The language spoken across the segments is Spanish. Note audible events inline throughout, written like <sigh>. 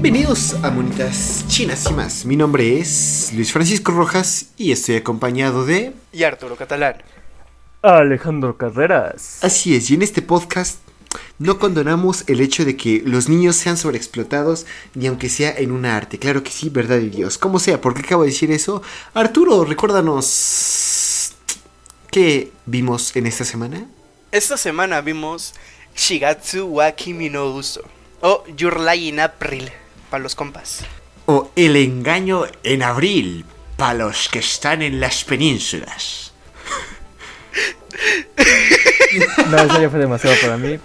Bienvenidos a Monitas Chinas y más. Mi nombre es Luis Francisco Rojas y estoy acompañado de... Y Arturo Catalán. Alejandro Carreras. Así es, y en este podcast no condonamos el hecho de que los niños sean sobreexplotados, ni aunque sea en una arte. Claro que sí, verdad de Dios. Como sea, ¿por qué acabo de decir eso? Arturo, recuérdanos... ¿Qué vimos en esta semana? Esta semana vimos Shigatsu wa Kimi no Uso. O Your Lie in April, para los compas. O El engaño en abril, para los que están en las penínsulas. <laughs> No, eso ya fue demasiado para mí.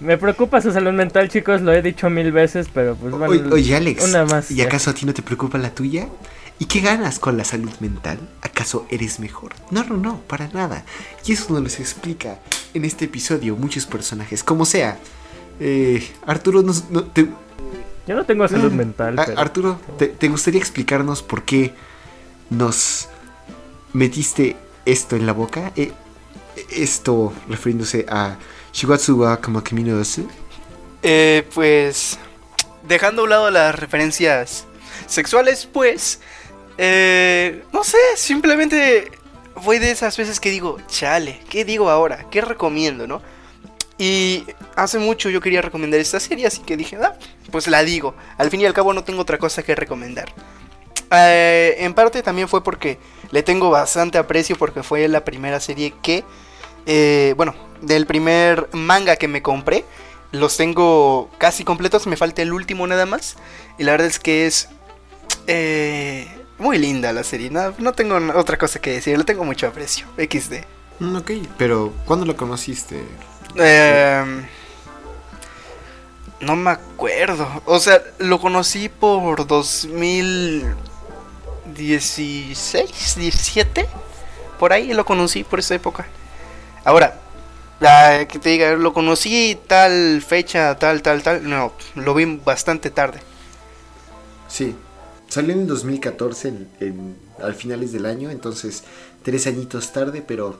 Me preocupa su salud mental, chicos, lo he dicho mil veces, pero pues bueno. Oye, oye, Alex, una más. ¿y ya. acaso a ti no te preocupa la tuya? ¿Y qué ganas con la salud mental? ¿Acaso eres mejor? No, no, no, para nada. Y eso nos lo explica en este episodio muchos personajes. Como sea, eh, Arturo, nos, no, te- Yo no tengo salud mental, Ah, pero... Arturo, ¿te, te gustaría explicarnos por qué nos metiste esto en la boca? Eh, esto refiriéndose a Shigatsu wa Kamakimi no Usu. Eh, pues. Dejando a un lado las referencias sexuales, pues. Eh, no sé, simplemente fue de esas veces que digo, chale, ¿qué digo ahora? ¿Qué recomiendo, no? Y hace mucho yo quería recomendar esta serie, así que dije, ah, pues la digo. Al fin y al cabo no tengo otra cosa que recomendar. Eh, en parte también fue porque le tengo bastante aprecio porque fue la primera serie que, eh, bueno, del primer manga que me compré. Los tengo casi completos, me falta el último nada más. Y la verdad es que es eh, muy linda la serie. No, no tengo otra cosa que decir, le tengo mucho aprecio. XD. Ok, pero ¿cuándo lo conociste? Eh, no me acuerdo. O sea, lo conocí por 2016, 17. Por ahí lo conocí por esa época. Ahora, ah, que te diga, lo conocí tal fecha, tal, tal, tal. No, lo vi bastante tarde. Sí, salió en el 2014, en- en- al finales del año, entonces tres añitos tarde, pero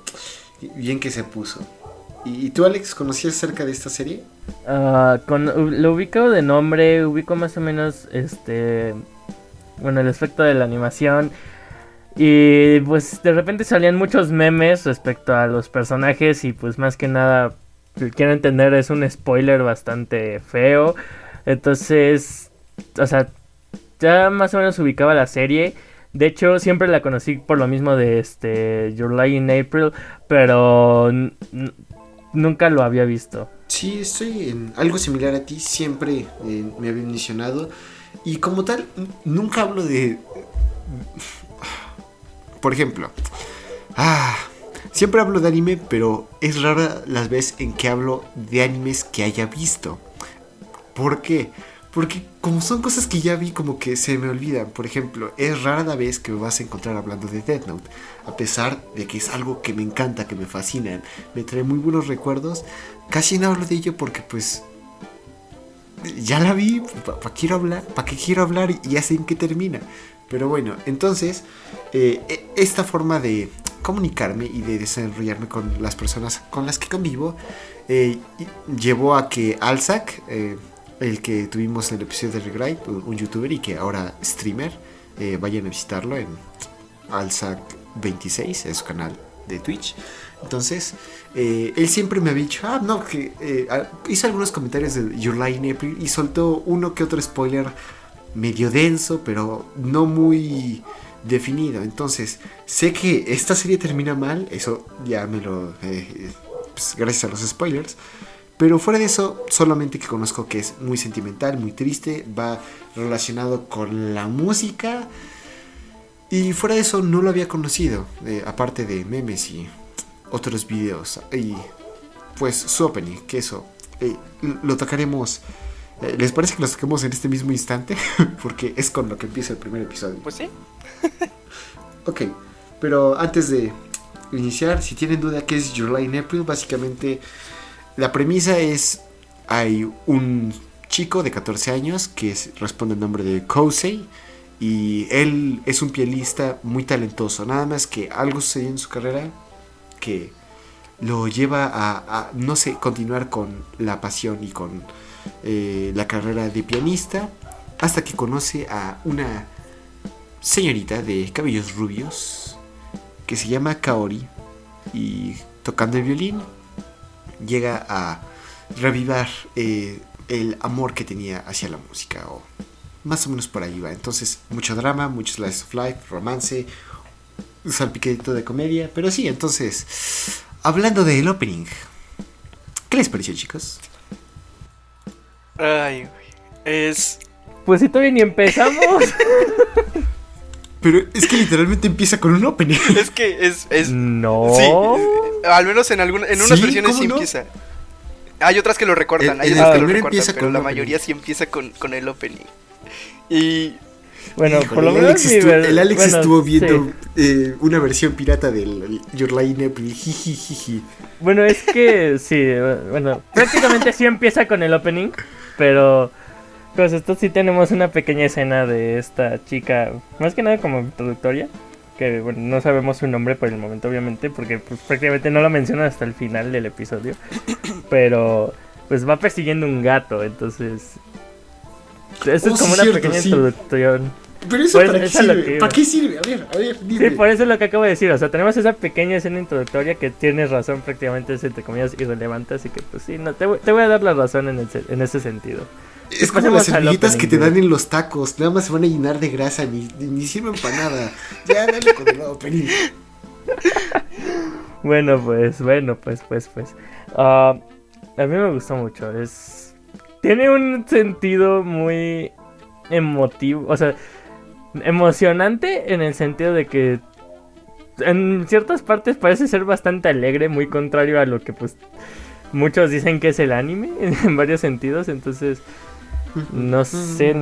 bien que se puso. ¿Y, tú, Alex, conocías acerca de esta serie? Ah, con, lo ubico de nombre, ubico más o menos este. Bueno, el aspecto de la animación. Y pues de repente salían muchos memes respecto a los personajes. Y pues más que nada, quiero entender, es un spoiler bastante feo. Entonces, o sea, ya más o menos ubicaba la serie. De hecho, siempre la conocí por lo mismo de este Lie in April. Pero nunca lo había visto. Sí, estoy en algo similar a ti, siempre eh, me habían mencionado. Y como tal, nunca hablo de... <sighs> Por ejemplo, ah, siempre hablo de anime, pero es rara las veces en que hablo de animes que haya visto. ¿Por qué? Porque como son cosas que ya vi, como que se me olvidan. Por ejemplo, es rara la vez que me vas a encontrar hablando de Death Note. A pesar de que es algo que me encanta, que me fascina, me trae muy buenos recuerdos. Casi no hablo de ello porque pues... Ya la vi, ¿para quiero hablar? ¿Para qué quiero hablar? Y ya sé en qué termina. Pero bueno, entonces, eh, e- esta forma de comunicarme y de desarrollarme con las personas con las que convivo eh, llevó a que Alzac, eh, el que tuvimos en el episodio de Regripe, un, youtuber y que ahora streamer, vayan a visitarlo en Alzac26, es su canal de Twitch. Entonces, eh, él siempre me había dicho, ah, no, que eh, ah, hizo algunos comentarios de Your in April y soltó uno que otro spoiler medio denso, pero no muy definido. Entonces, sé que esta serie termina mal, eso ya me lo... eh, pues, gracias a los spoilers. Pero fuera de eso, solamente que conozco que es muy sentimental, muy triste, va relacionado con la música. Y fuera de eso no lo había conocido, eh, aparte de memes y otros videos. Y pues su opening, que eso eh, lo tocaremos. eh, ¿Les parece que lo toquemos en este mismo instante? <laughs> Porque es con lo que empieza el primer episodio. Pues sí. <laughs> Ok, pero antes de iniciar, si tienen duda qué es Lie in April, básicamente la premisa es hay un chico de 14 años que es- responde al nombre de Kosei y él es un pianista muy talentoso, nada más que algo sucedió en su carrera que lo lleva a, no sé, continuar con la pasión y con eh, la carrera de pianista hasta que conoce a una señorita de cabellos rubios que se llama Kaori y tocando el violín llega a revivar eh, el amor que tenía hacia la música más o menos por ahí va. Entonces, mucho drama, mucho slice of life, romance, un salpiquetito de comedia, pero sí, entonces, hablando del opening, ¿qué les pareció, chicos? Ay, güey. Es. Pues si todavía ni empezamos. <laughs> Pero es que literalmente empieza con un opening. Es que es. es no. Sí, al menos en, alguna, en unas Sí, versiones ¿cómo sí no? empieza. Hay otras que lo recortan, El- hay otras que lo primero recortan, empieza pero la mayoría sí empieza con, con el opening. Y. Bueno, Híjole, por lo el menos Alex, el Alex bueno, estuvo sí. viendo eh, una versión pirata del Your Line y jijijiji. Bueno, es que <laughs> sí, bueno, prácticamente sí empieza con el opening, pero pues esto sí tenemos una pequeña escena de esta chica, más que nada como introductoria, que bueno, no sabemos su nombre por el momento obviamente, porque pues prácticamente no lo mencionan hasta el final del episodio, pero pues va persiguiendo un gato, entonces... Esto Oh, es como sí, una cierto, pequeña sí. introducción. Pero eso Pues, para qué eso sirve? que. ¿Para qué sirve? A ver, a ver, dime. Sí, por eso es lo que acabo de decir. O sea, tenemos esa pequeña escena introductoria que tienes razón, prácticamente es entre comillas irrelevante. Así que, pues sí, no, te, voy- te voy a dar la razón en, ese- en ese sentido. Es como las opening, que te dan en los tacos. Nada más se van a llenar de grasa, ni, ni sirven para nada. Ya, dale con el opening. <laughs> Bueno, pues, bueno, pues, pues, pues. Ah, a mí me gustó mucho. Es. Tiene un sentido muy emotivo. O sea, emocionante en el sentido de que. En ciertas partes parece ser bastante alegre, muy contrario a lo que pues muchos dicen que es el anime <laughs> en varios sentidos, entonces no sé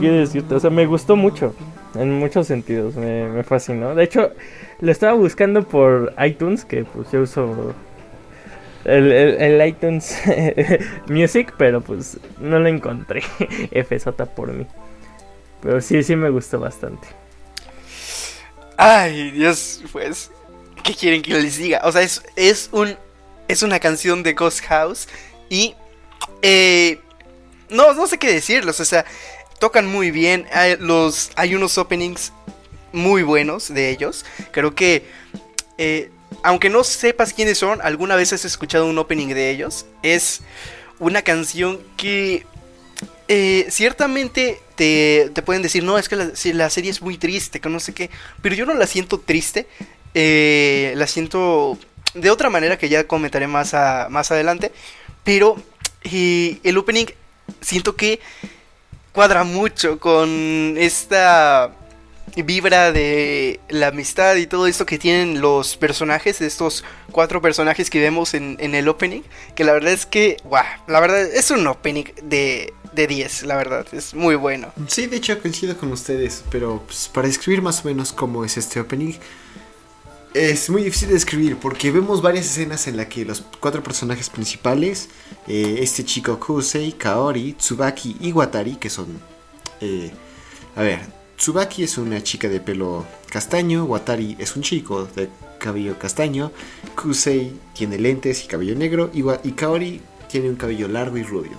qué decirte, o sea, me gustó mucho en muchos sentidos, me, me fascinó. De hecho, lo estaba buscando por iTunes, que pues yo uso el, el- iTunes <laughs> Music, pero pues no lo encontré. <laughs> FZ por mí. Pero sí, sí me gustó bastante. Ay, Dios, pues. ¿Qué quieren que les diga? O sea, es, es un. Es una canción de Ghost House. Y. eh, no, no sé qué decirlos. O sea, tocan muy bien. Hay, los, hay unos openings muy buenos de ellos. Creo que. eh, aunque no sepas quiénes son, alguna vez has escuchado un opening de ellos. Es una canción que eh, ciertamente te, te pueden decir, no, es que la, la serie es muy triste, que no sé qué, pero yo no la siento triste, eh, la siento de otra manera que ya comentaré más, a- más adelante, pero eh, el opening siento que cuadra mucho con esta vibra de la amistad y todo esto que tienen los personajes, estos cuatro personajes que vemos en, el opening, que la verdad es que, guau, la verdad es un opening de, de 10, la verdad, es muy bueno. Sí, de hecho coincido con ustedes, pero pues, para describir más o menos cómo es este opening, es muy difícil de describir porque vemos varias escenas en las que los cuatro personajes principales, eh, este chico Kusei, Kaori, Tsubaki y Watari, que son... eh, a ver, Tsubaki es una chica de pelo castaño, Watari es un chico de cabello castaño, Kusei tiene lentes y cabello negro y, Wa- y Kaori tiene un cabello largo y rubio.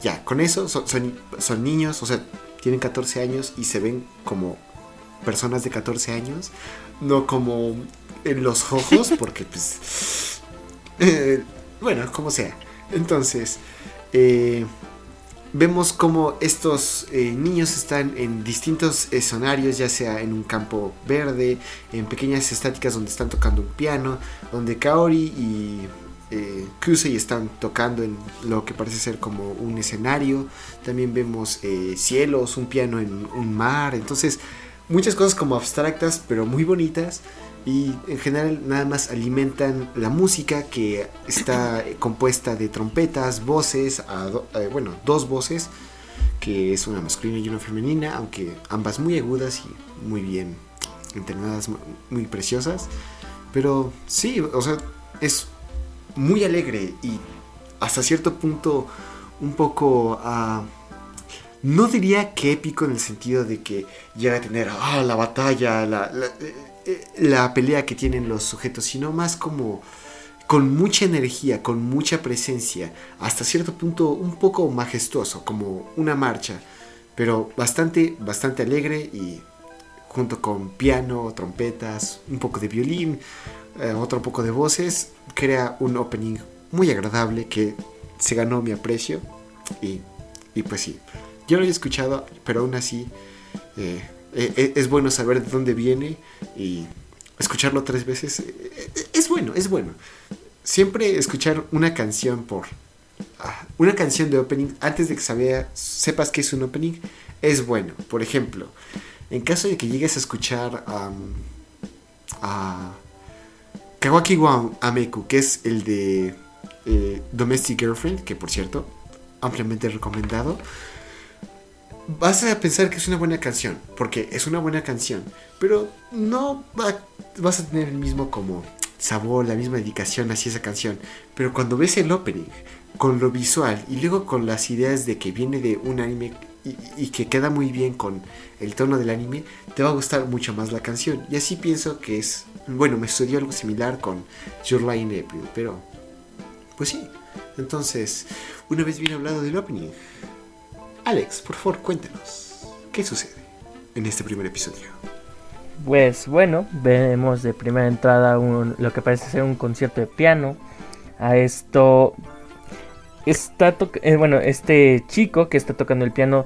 Ya, con eso son, son, son niños, o sea, tienen 14 años y se ven como personas de 14 años, no como en los ojos, <laughs> porque pues... eh, bueno, como sea. Entonces, eh, vemos como estos eh, niños están en distintos escenarios, ya sea en un campo verde, en pequeñas estáticas donde están tocando un piano, donde Kaori y eh, Kusei están tocando en lo que parece ser como un escenario. También vemos eh, cielos, un piano en un mar. Entonces, muchas cosas como abstractas, pero muy bonitas. Y en general nada más alimentan la música que está compuesta de trompetas, voces, eh, bueno, dos voces, que es una masculina y una femenina, aunque ambas muy agudas y muy bien entrenadas, mu- muy preciosas. Pero sí, o sea, es muy alegre y hasta cierto punto un poco... ah, no diría que épico en el sentido de que llega a tener ah, la batalla, la, eh, la pelea que tienen los sujetos, sino más como con mucha energía, con mucha presencia, hasta cierto punto un poco majestuoso, como una marcha, pero bastante, bastante alegre y junto con piano, trompetas, un poco de violín, eh, otro poco de voces, crea un opening muy agradable que se ganó mi aprecio y, y pues sí, yo lo he escuchado, pero aún así eh, eh, es bueno saber de dónde viene y escucharlo tres veces es bueno, es bueno. Siempre escuchar una canción por ah, una canción de opening antes de que sabía, sepas que es un opening es bueno. Por ejemplo, en caso de que llegues a escuchar a Kawaki wa Ameku, que es el de eh, Domestic Girlfriend, que por cierto, ampliamente recomendado, vas a pensar que es una buena canción, porque es una buena canción, pero no vas a tener el mismo como sabor, la misma dedicación hacia esa canción. Pero cuando ves el opening, con lo visual y luego con las ideas de que viene de un anime y, que queda muy bien con el tono del anime, te va a gustar mucho más la canción. Y así pienso que es, bueno, me estudió algo similar con Your Line April, pero pues sí. Entonces, una vez bien hablado del opening, Alex, por favor, cuéntanos, ¿qué sucede en este primer episodio? Pues bueno, vemos de primera entrada lo que parece ser un concierto de piano. A esto está eh, bueno, este chico que está tocando el piano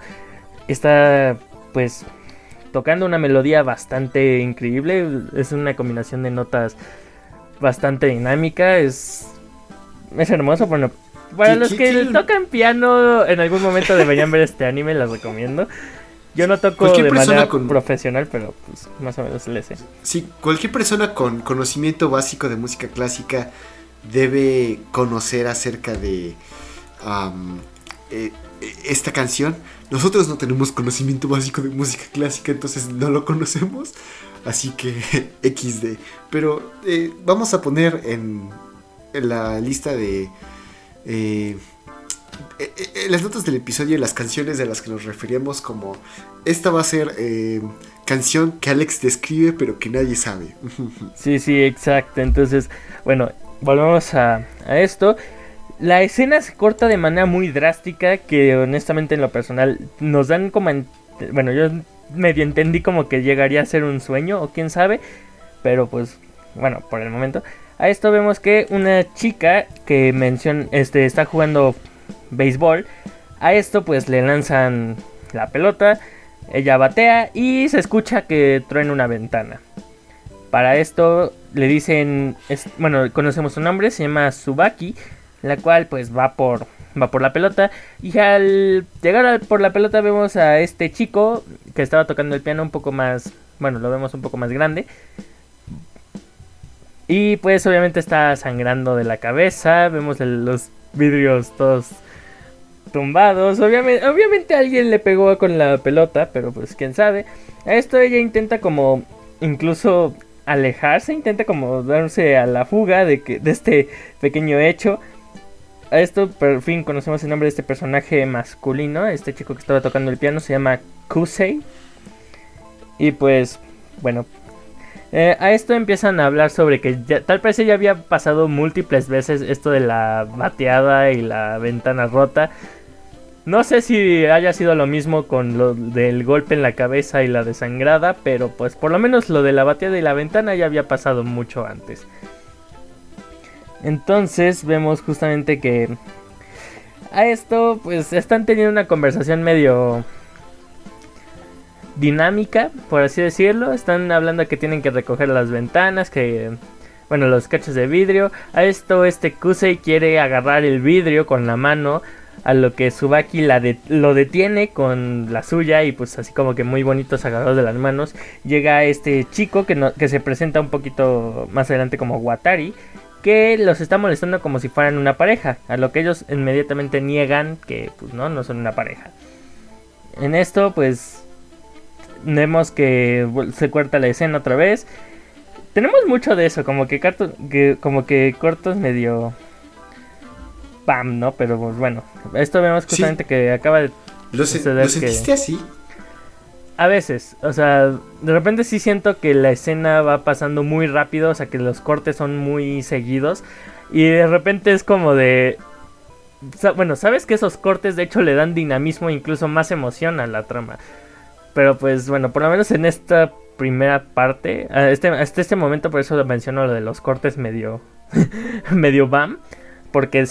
está pues tocando una melodía bastante increíble, es una combinación de notas bastante dinámica, es es hermoso, bueno, para los que tocan piano en algún momento deberían ver este anime, les recomiendo. Yo no toco de manera profesional, pero pues más o menos le sé. Sí, cualquier persona con conocimiento básico de música clásica debe conocer acerca de eh, esta canción. Nosotros no tenemos conocimiento básico de música clásica, entonces no lo conocemos. Así que <laughs> XD. Pero eh, vamos a poner en, la lista de... Eh, las notas del episodio y las canciones de las que nos referíamos como esta va a ser canción que Alex describe pero que nadie sabe. <laughs> Sí, sí, exacto. Entonces, bueno, volvemos a esto. La escena se corta de manera muy drástica que honestamente en lo personal nos dan como... bueno, yo medio entendí como que llegaría a ser un sueño o quién sabe. Pero pues, bueno, por el momento. A esto vemos que una chica que menciona, este, está jugando béisbol. A esto pues le lanzan la pelota. Ella batea y se escucha que truena una ventana. Para esto le dicen, bueno, conocemos su nombre, se llama Subaki la cual pues va por va por la pelota y al llegar por la pelota vemos a este chico que estaba tocando el piano un poco más, bueno, lo vemos un poco más grande. Y pues obviamente está sangrando de la cabeza, vemos los vidrios todos tumbados. Obviamente, obviamente alguien le pegó con la pelota, pero pues quién sabe. A esto ella intenta como incluso alejarse, intenta como darse a la fuga de, que, de este pequeño hecho a esto por fin conocemos el nombre de este personaje masculino. Este chico que estaba tocando el piano se llama Kusei. Y pues, bueno. Eh, a esto empiezan a hablar sobre que tal parece ya había pasado múltiples veces esto de la bateada y la ventana rota. No sé si haya sido lo mismo con lo del golpe en la cabeza y la desangrada, pero pues por lo menos lo de la bateada y la ventana ya había pasado mucho antes. Entonces vemos justamente que a esto pues están teniendo una conversación medio dinámica, por así decirlo. Están hablando que tienen que recoger las ventanas, que bueno, los cachos de vidrio. A esto este Kusei quiere agarrar el vidrio con la mano, a lo que Subaki la lo detiene con la suya y pues así como que muy bonitos agarrados de las manos. Llega este chico que, que se presenta un poquito más adelante como Watari que los está molestando como si fueran una pareja, a lo que ellos inmediatamente niegan que pues no, no son una pareja. En esto pues vemos que se corta la escena otra vez. Tenemos mucho de eso, como que, que como que cortos medio pam, ¿no? Pero pues bueno, esto vemos justamente que acaba de ¿Lo, ¿lo sentiste así? A veces, o sea, de repente sí siento que la escena va pasando muy rápido, o sea, que los cortes son muy seguidos. Y de repente es como de... Bueno, sabes que esos cortes de hecho le dan dinamismo e incluso más emoción a la trama. Pero pues bueno, por lo menos en esta primera parte, este, hasta este momento por eso menciono lo de los cortes medio, <laughs> medio bam. Porque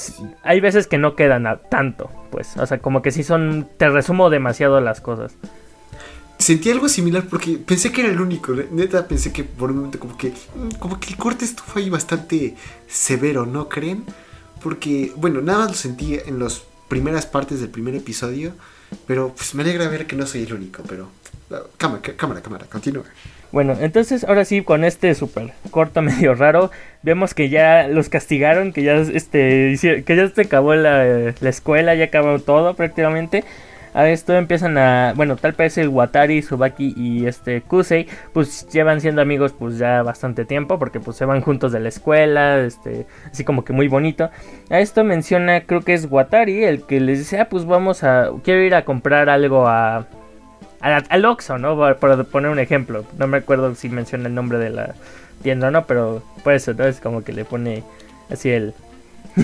hay veces que no quedan a tanto, pues. O sea, como que sí son... Te resumo demasiado las cosas. Sentí algo similar porque pensé que era el único. Neta, pensé que por un momento como que... Mm, como que el corte estuvo ahí bastante severo, ¿no creen? Porque, bueno, nada más lo sentí en las primeras partes del primer episodio. Pero pues me alegra ver que no soy el único, pero... Cámara, cámara, cámara, continúa. Bueno, entonces ahora sí, con este súper corto <laughs> medio raro, vemos que ya los castigaron, que ya este que ya se acabó la, escuela, ya acabó todo prácticamente. A esto empiezan a, bueno, tal parece el Watari, Subaki y este Kusei, pues llevan siendo amigos pues ya bastante tiempo porque pues se van juntos de la escuela, este, así como que muy bonito. A esto menciona, creo que es Watari el que les dice, ah, pues vamos a, quiero ir a comprar algo a al, Oxxo, ¿no? Por, poner un ejemplo. No me acuerdo si menciona el nombre de la tienda o no, pero por eso, ¿no? Es como que le pone así el...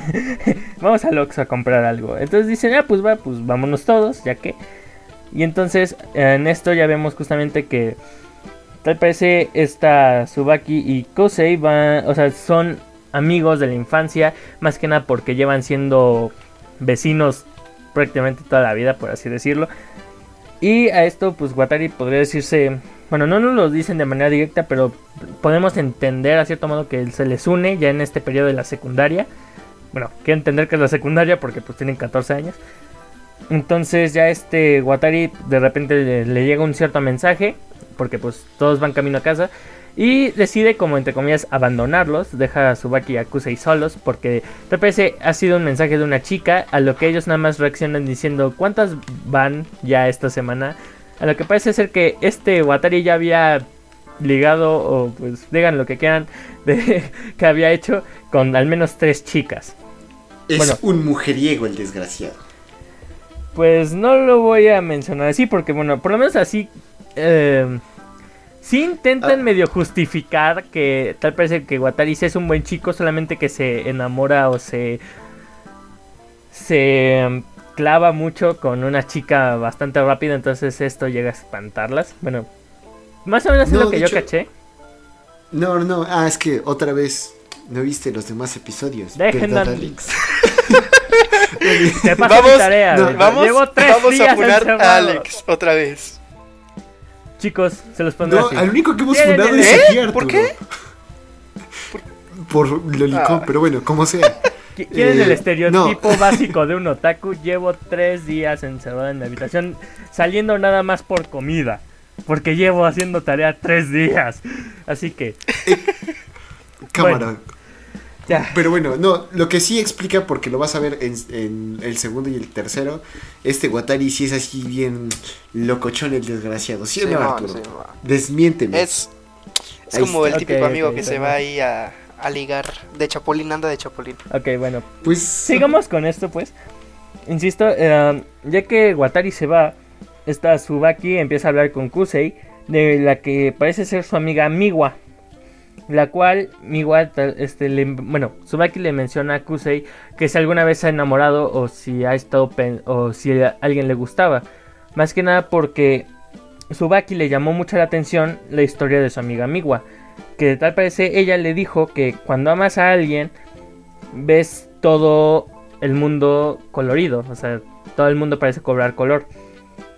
<laughs> Vamos al Oxxo a comprar algo. Entonces dicen, ah, pues va, pues vámonos todos, ya que... Y entonces en esto ya vemos justamente que tal parece esta Subaki y Kosei van, o sea, son amigos de la infancia, más que nada porque llevan siendo vecinos prácticamente toda la vida, por así decirlo. Y a esto, pues Watari podría decirse, bueno, no nos lo dicen de manera directa, pero podemos entender a cierto modo que se les une ya en este periodo de la secundaria. Bueno, quiero entender que es la secundaria porque pues tienen 14 años. Entonces ya este Watari de repente le llega un cierto mensaje, porque pues todos van camino a casa. Y decide, como entre comillas, abandonarlos. Deja a Subaki y a solos. Porque te parece ha sido un mensaje de una chica. A lo que ellos nada más reaccionan diciendo cuántas van ya esta semana. A lo que parece ser que este Watari ya había ligado, o pues digan lo que quieran, <laughs> que había hecho con al menos tres chicas. Es un mujeriego el desgraciado. Pues no lo voy a mencionar así porque, bueno, por lo menos así... Eh, Sí intentan ah. medio justificar que tal parece que Watari es un buen chico, solamente que se enamora o se se um, clava mucho con una chica bastante rápida, entonces esto llega a espantarlas. Bueno, más o menos es lo que yo caché. No, no, ah, es que otra vez no viste los demás episodios. Dejen Alex. <laughs> <laughs> Te vamos, tarea. vamos, Llevo tres vamos a poner a Alex otra vez. Chicos, se los pondré no, Al único que hemos fundado es aquí, Arturo. ¿Por qué? Por, Lolicón, ah. pero bueno, como sea. ¿Quieren el eh, estereotipo básico de un <laughs> otaku? Llevo tres días encerrado en mi habitación, saliendo nada más por comida. Porque llevo haciendo tarea tres días. Así que. Eh, cámara, pero bueno, no, lo que sí explica, porque lo vas a ver en, el segundo y el tercero, este Watari sí es así bien locochón el desgraciado. ¿Sí, no, Arturo? Desmiénteme. Es, es como el típico amigo que se va ahí a, ligar de Chapulín, anda de Chapulín. Ok, bueno. Pues sigamos con esto, pues. Insisto, eh, ya que Watari se va, esta Subaki empieza a hablar con Kusei, de la que parece ser su amiga Miwa la cual igual este bueno Subaki le menciona a Kusei que si alguna vez se ha enamorado o si ha estado o si a alguien le gustaba. Más que nada porque Subaki le llamó mucho la atención la historia de su amiga Miwa que tal parece ella le dijo que cuando amas a alguien ves todo el mundo colorido o sea todo el mundo parece cobrar color.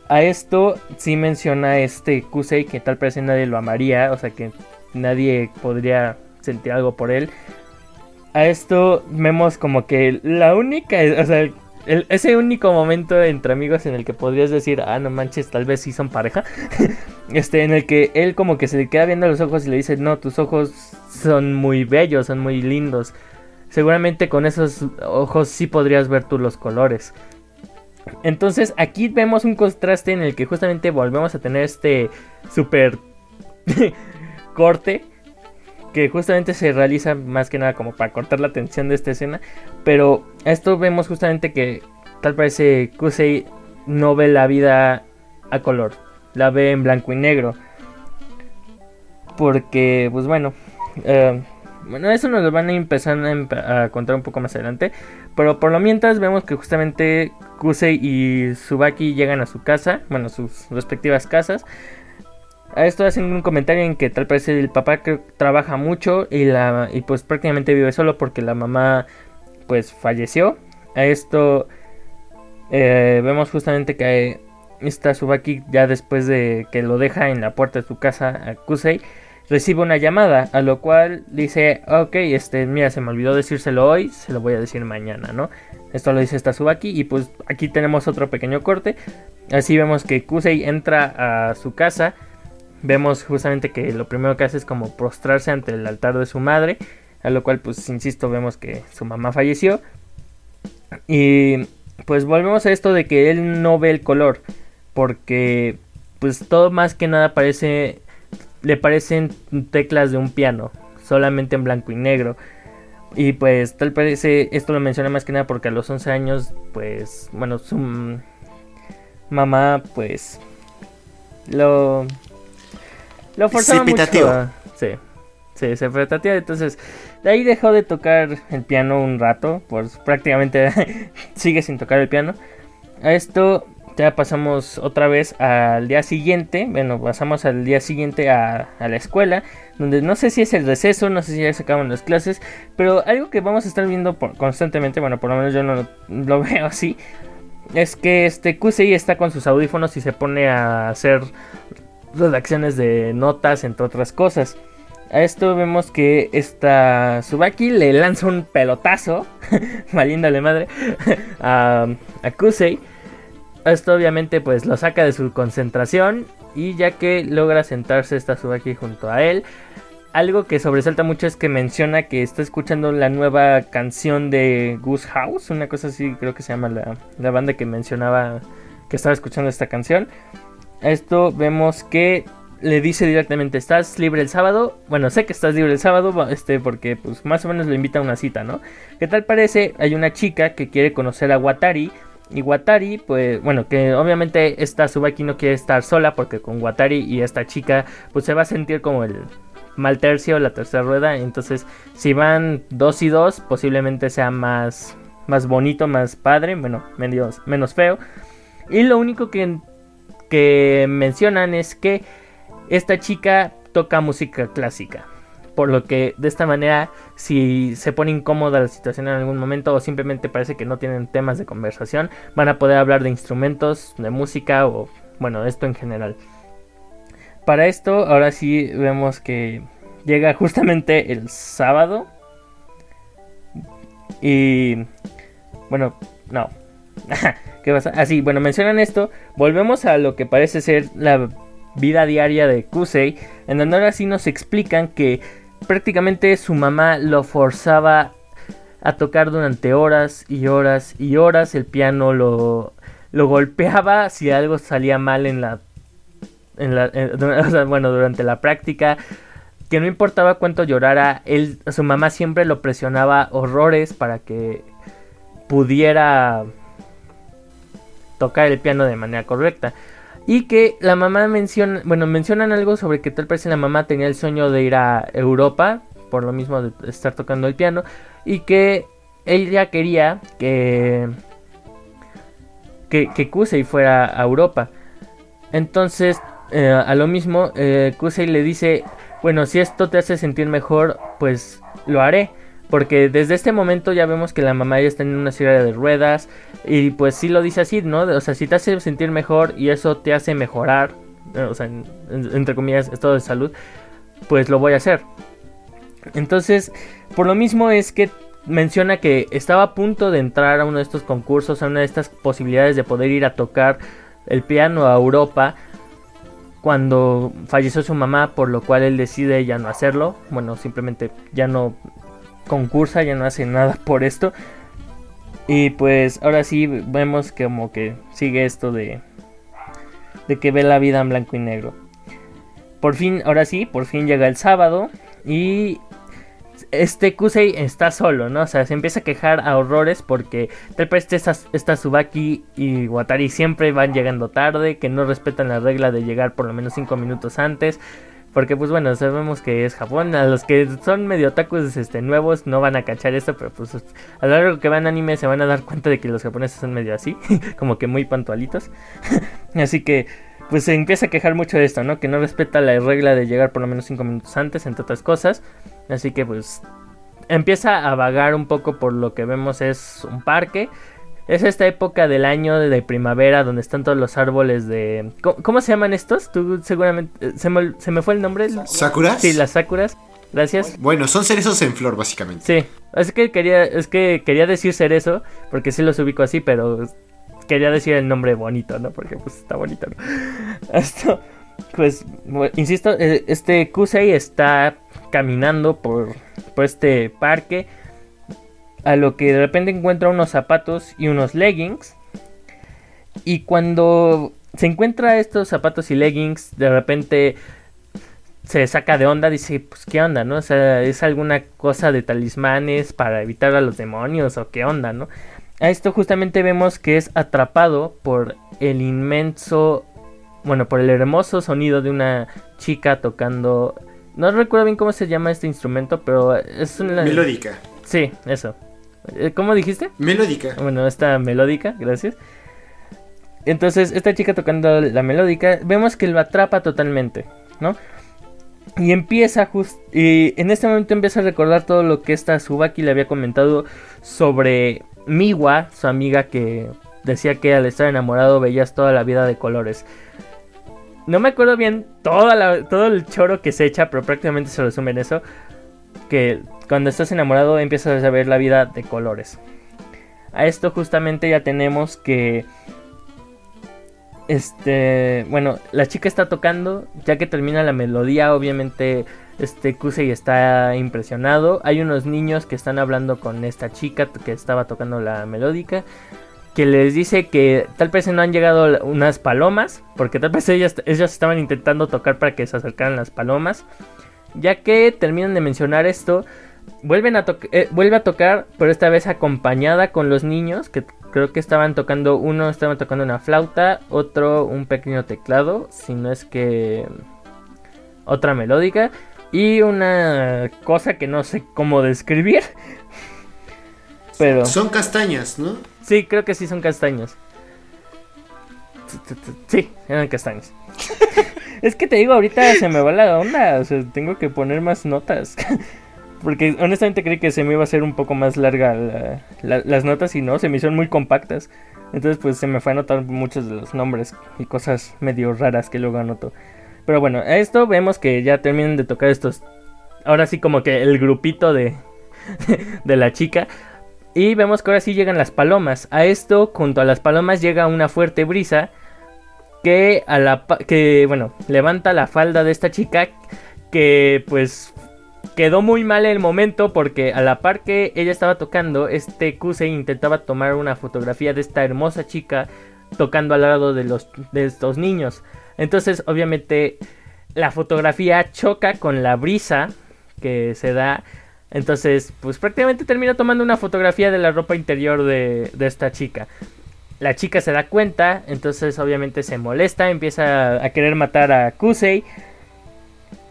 A esto sí menciona este Kusei que tal parece nadie lo amaría o sea que nadie podría sentir algo por él. A esto vemos como que la única, o sea, ese único momento entre amigos en el que podrías decir, ah, no manches, tal vez sí son pareja, <laughs> este, en el que él como que se le queda viendo los ojos y le dice, no, tus ojos son muy bellos, son muy lindos. Seguramente con esos ojos sí podrías ver tú los colores. Entonces aquí vemos un contraste en el que justamente volvemos a tener este super <laughs> corte que justamente se realiza más que nada como para cortar la tensión de esta escena. Pero esto vemos justamente que tal parece Kusei no ve la vida a color. la ve en blanco y negro. Porque, pues bueno, eh, bueno, eso nos lo van a empezar a, contar un poco más adelante. Pero por lo mientras vemos que justamente Kusei y Subaki llegan a su casa, bueno, sus respectivas casas. A esto hacen un comentario en que tal parece el papá que trabaja mucho y, la, y pues prácticamente vive solo porque la mamá pues falleció. A esto eh, vemos justamente que está Subaki ya después de que lo deja en la puerta de su casa a Kusei recibe una llamada, a lo cual dice, ok, este, mira, se me olvidó decírselo hoy, se lo voy a decir mañana, ¿no? Esto lo dice esta Subaki y pues aquí tenemos otro pequeño corte. Así vemos que Kusei entra a su casa, vemos justamente que lo primero que hace es como prostrarse ante el altar de su madre, a lo cual pues insisto, vemos que su mamá falleció. Y pues volvemos a esto de que él no ve el color, porque pues todo más que nada parece le parecen teclas de un piano, solamente en blanco y negro. Y pues tal parece, esto lo menciona más que nada porque a los 11 años, pues, bueno, su mamá, pues, lo, lo forzaba mucho. sí, sí, se fue Entonces, de ahí dejó de tocar el piano un rato, pues prácticamente <laughs> sigue sin tocar el piano. A esto ya pasamos otra vez al día siguiente, bueno, pasamos al día siguiente a, la escuela, donde no sé si es el receso, no sé si ya se acaban las clases, pero algo que vamos a estar viendo constantemente, bueno, por lo menos yo no lo, <laughs> veo así, es que este Kusei está con sus audífonos y se pone a hacer redacciones de notas, entre otras cosas. A esto vemos que esta Subaki le lanza un pelotazo, <laughs> valiéndole madre, <laughs> a, a Kusei. Esto obviamente pues lo saca de su concentración y ya que logra sentarse esta Subaki junto a él. Algo que sobresalta mucho es que menciona que está escuchando la nueva canción de Goose House, una cosa así creo que se llama la, banda que mencionaba que estaba escuchando esta canción. Esto vemos que le dice directamente, ¿estás libre el sábado? Bueno, sé que estás libre el sábado, este, porque pues más o menos lo invita a una cita, ¿no? ¿Qué tal parece? Hay una chica que quiere conocer a Watari y Watari, pues bueno, que obviamente esta Subaki no quiere estar sola porque con Watari y esta chica pues se va a sentir como el mal tercio, la tercera rueda. Entonces, si van dos y dos, posiblemente sea más, más bonito, más padre, bueno, menos, menos feo. Y lo único que, que mencionan es que esta chica toca música clásica. Por lo que de esta manera, si se pone incómoda la situación en algún momento o simplemente parece que no tienen temas de conversación, van a poder hablar de instrumentos, de música o bueno, esto en general. Para esto, ahora sí vemos que llega justamente el sábado. Y bueno, no. <laughs> ¿Qué pasa? Así, bueno, mencionan esto. Volvemos a lo que parece ser la vida diaria de Kusei. En donde ahora sí nos explican que prácticamente su mamá lo forzaba a tocar durante horas y horas y horas. El piano lo, lo golpeaba si algo salía mal en la, en la <laughs> bueno, durante la práctica. Que no importaba cuánto llorara, él, su mamá siempre lo presionaba horrores para que pudiera tocar el piano de manera correcta. Y que la mamá menciona, bueno, mencionan algo sobre que tal vez la mamá tenía el sueño de ir a Europa, por lo mismo de estar tocando el piano, y que ella quería que, que, que Kusei fuera a Europa. Entonces, eh, a lo mismo, eh, Kusei le dice, bueno, si esto te hace sentir mejor, pues lo haré. Porque desde este momento ya vemos que la mamá ya está en una silla de ruedas. Y pues sí lo dice así, ¿no? O sea, si te hace sentir mejor y eso te hace mejorar, eh, o sea, entre comillas, estado de salud, pues lo voy a hacer. Entonces, por lo mismo es que menciona que estaba a punto de entrar a uno de estos concursos, a una de estas posibilidades de poder ir a tocar el piano a Europa cuando falleció su mamá, por lo cual él decide ya no hacerlo. Bueno, simplemente ya no concursa, ya no hace nada por esto. Y pues ahora sí vemos como que sigue esto de, de que ve la vida en blanco y negro. Por fin, ahora sí, por fin llega el sábado y este Kusei está solo, ¿no? O sea, se empieza a quejar a horrores porque tal vez esta, esta Subaki y Watari siempre van llegando tarde, que no respetan la regla de llegar por lo menos 5 minutos antes. Porque pues bueno, sabemos que es Japón. A los que son medio otakus este, nuevos no van a cachar esto, pero pues a lo largo que van anime se van a dar cuenta de que los japoneses son medio así, <laughs> como que muy pantualitos. <laughs> así que pues se empieza a quejar mucho de esto, ¿no? Que no respeta la regla de llegar por lo menos 5 minutos antes, entre otras cosas. Así que pues empieza a vagar un poco por lo que vemos es un parque. Es esta época del año de primavera donde están todos los árboles de... ¿Cómo, se llaman estos? Tú seguramente... ¿Se me, fue el nombre? ¿Sakuras? Sí, las sakuras. Gracias. Bueno, son cerezos en flor, básicamente. Sí. Es que quería, es que quería decir cerezo, porque sí los ubico así, pero quería decir el nombre bonito, ¿no? Porque pues está bonito, ¿no? <laughs> Esto, pues, insisto, eh, este Kusei está caminando por, por este parque. A lo que de repente encuentra unos zapatos y unos leggings. Y cuando se encuentra estos zapatos y leggings, de repente se saca de onda, dice, pues qué onda, ¿no? O sea, es alguna cosa de talismanes para evitar a los demonios o qué onda, ¿no? A esto justamente vemos que es atrapado por el inmenso, bueno, por el hermoso sonido de una chica tocando... No recuerdo bien cómo se llama este instrumento, pero es una... Melódica. Sí, eso. Eh, ¿Cómo dijiste? Melódica. Bueno, esta melódica, gracias. Entonces, esta chica tocando la melódica, vemos que lo atrapa totalmente, ¿no? Y empieza justo... Y en este momento empieza a recordar todo lo que esta Subaki le había comentado sobre Miwa, su amiga que decía que al estar enamorado veías toda la vida de colores. No me acuerdo bien toda todo el choro que se echa, pero prácticamente se resume en eso. Que cuando estás enamorado empiezas a ver la vida de colores. A esto justamente ya tenemos que... Este... Bueno, la chica está tocando. Ya que termina la melodía, obviamente este Kusei está impresionado. Hay unos niños que están hablando con esta chica que estaba tocando la melódica. Que les dice que tal vez no han llegado unas palomas. Porque tal vez ellas, estaban intentando tocar para que se acercaran las palomas. Ya que terminan de mencionar esto. Vuelven a eh, vuelve a tocar, pero esta vez acompañada con los niños. Que creo que estaban tocando. Uno estaba tocando una flauta. Otro un pequeño teclado. Si no es que. Otra melódica y una cosa que no sé cómo describir. <laughs> Pero son castañas, ¿no? Sí, creo que sí son castañas. Sí, eran castañas. <laughs> es que te digo, ahorita se me va la onda, o sea, tengo que poner más notas. <laughs> Porque honestamente creí que se me iba a hacer un poco más larga las notas y no, se me hicieron muy compactas. Entonces pues se me fue a anotar muchos de los nombres y cosas medio raras que luego anoto. Pero bueno, a esto vemos que ya terminan de tocar estos. Ahora sí, como que el grupito de, <laughs> de la chica. Y vemos que ahora sí llegan las palomas. A esto, junto a las palomas, llega una fuerte brisa. Que a la que bueno, levanta la falda de esta chica. Que pues quedó muy mal el momento. Porque a la par que ella estaba tocando, este Kusei intentaba tomar una fotografía de esta hermosa chica. Tocando al lado de los de estos niños. Entonces, obviamente, la fotografía choca con la brisa que se da. Entonces, pues prácticamente termina tomando una fotografía de la ropa interior de, esta chica. La chica se da cuenta, entonces obviamente se molesta, empieza a querer matar a Kusei.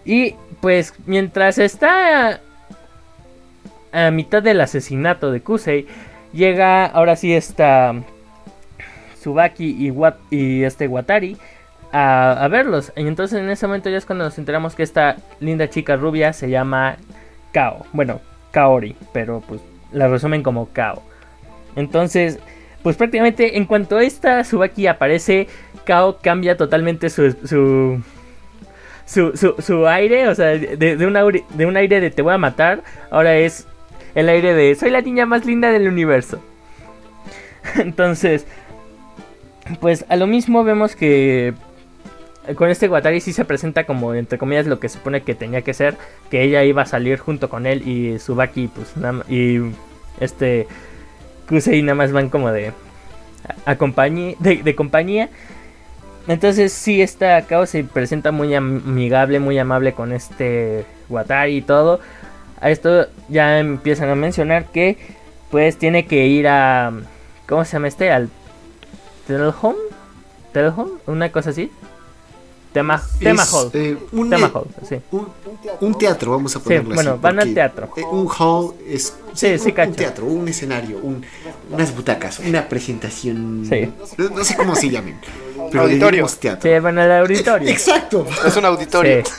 Y pues mientras está a mitad del asesinato de Kusei, llega ahora sí esta Subaki y, y este Watari a, verlos. Y entonces en ese momento ya es cuando nos enteramos que esta linda chica rubia se llama Kao. Bueno, Kaori, pero pues la resumen como Kao. Entonces, pues prácticamente en cuanto esta Subaki aparece, Kao cambia totalmente su, su su, su, aire, o sea, de, de, un aire de te voy a matar, ahora es el aire de soy la niña más linda del universo. <laughs> Entonces, pues a lo mismo vemos que con este Watari sí se presenta como, entre comillas, lo que supone que tenía que ser. Que ella iba a salir junto con él y Subaki, pues, y este Kusei nada más van como de, a, de, compañía. Entonces sí, esta Kao se presenta muy amigable, muy amable con este Watari y todo. A esto ya empiezan a mencionar que pues tiene que ir a ¿cómo se llama este? al Telhome, Telhome, una cosa así. Tema, tema Es, hall. eh, un, tema eh, hall, sí. un, un teatro, vamos a ponerlo bueno, así, van al teatro. eh, un hall es Sí, sí, un, un teatro, un escenario, un- unas butacas, una presentación. Sí. No, no sé cómo se llamen. Pero Auditorio. teatro. Sí, van al auditorio. <laughs> Exacto. Es un auditorio. Sí.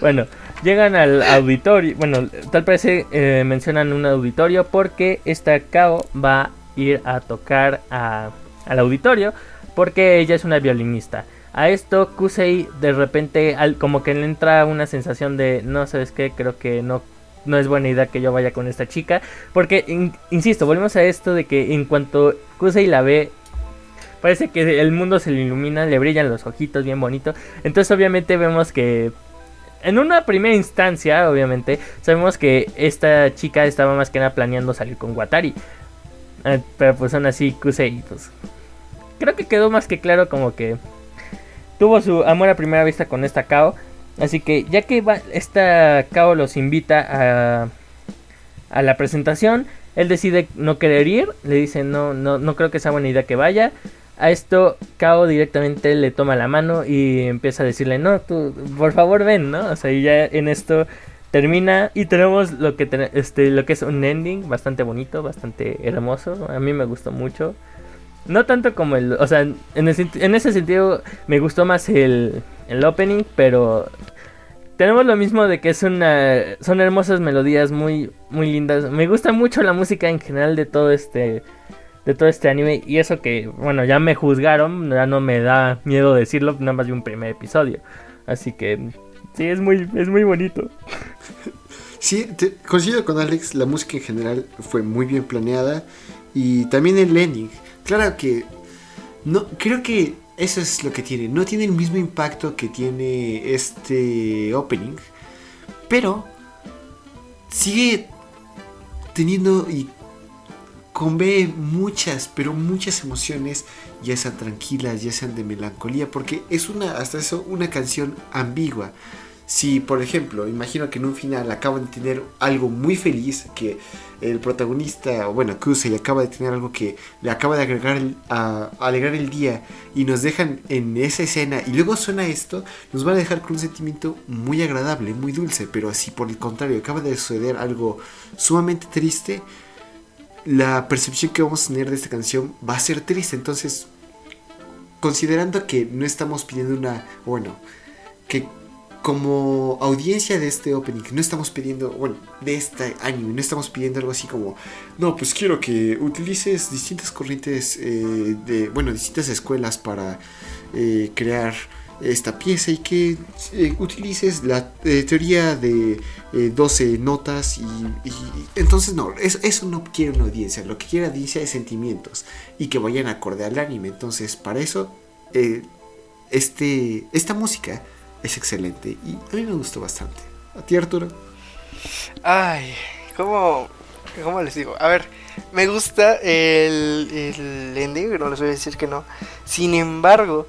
Bueno, llegan al auditorio. Bueno, tal parece eh, mencionan un auditorio porque esta Kao va a ir a tocar a- al auditorio porque ella es una violinista. A esto Kusei de repente como que le entra una sensación de no sabes qué, creo que no no es buena idea que yo vaya con esta chica porque in- insisto, volvemos a esto de que en cuanto Kusei la ve parece que el mundo se le ilumina, le brillan los ojitos bien bonito. Entonces obviamente vemos que en una primera instancia, obviamente, sabemos que esta chica estaba más que nada planeando salir con Watari. Eh, pero pues aún así, Kusei, pues... Creo que quedó más que claro como que tuvo su amor a primera vista con esta Kao. Así que ya que va, esta Kao los invita a, a la presentación, él decide no querer ir. Le dice, no, no, no creo que sea buena idea que vaya. A esto, Kao directamente le toma la mano y empieza a decirle, no, tú, por favor ven, ¿no? O sea, y ya en esto termina y tenemos lo que, este, lo que es un ending bastante bonito, bastante hermoso. A mí me gustó mucho. No tanto como el, o sea, en, en ese sentido me gustó más el, el opening, pero tenemos lo mismo de que es una, son hermosas melodías muy, muy lindas. Me gusta mucho la música en general de todo este, de todo este anime y eso que, bueno, ya me juzgaron, ya no me da miedo decirlo, nada más de un primer episodio. Así que sí, es muy, es muy bonito. <laughs> Sí, te- coincido con Alex, la música en general fue muy bien planeada y también el ending. Claro que no creo que eso es lo que tiene, no tiene el mismo impacto que tiene este opening, pero sigue teniendo y convé muchas, pero muchas emociones, ya sean tranquilas, ya sean de melancolía, porque es una hasta eso una canción ambigua. Si, por ejemplo, imagino que en un final acaban de tener algo muy feliz, que el protagonista, o bueno, Kusei acaba de tener algo que le acaba de agregar a alegrar el día y nos dejan en esa escena y luego suena esto, nos van a dejar con un sentimiento muy agradable, muy dulce, pero si por el contrario acaba de suceder algo sumamente triste, la percepción que vamos a tener de esta canción va a ser triste, entonces considerando que no estamos pidiendo una, bueno, que como audiencia de este opening no estamos pidiendo, bueno, de este anime, no estamos pidiendo algo así como, no, pues quiero que utilices distintas corrientes eh, de, bueno, distintas escuelas para eh, crear esta pieza y que eh, utilices la teoría de eh, 12 notas y, entonces no, eso, no quiere una audiencia, lo que quiere audiencia es sentimientos y que vayan acorde al anime, entonces para eso este, esta música es excelente y a mí me gustó bastante. ¿A ti Arturo? Ay, ¿cómo, ¿cómo les digo? A ver, me gusta el, el ending, no les voy a decir que no. Sin embargo,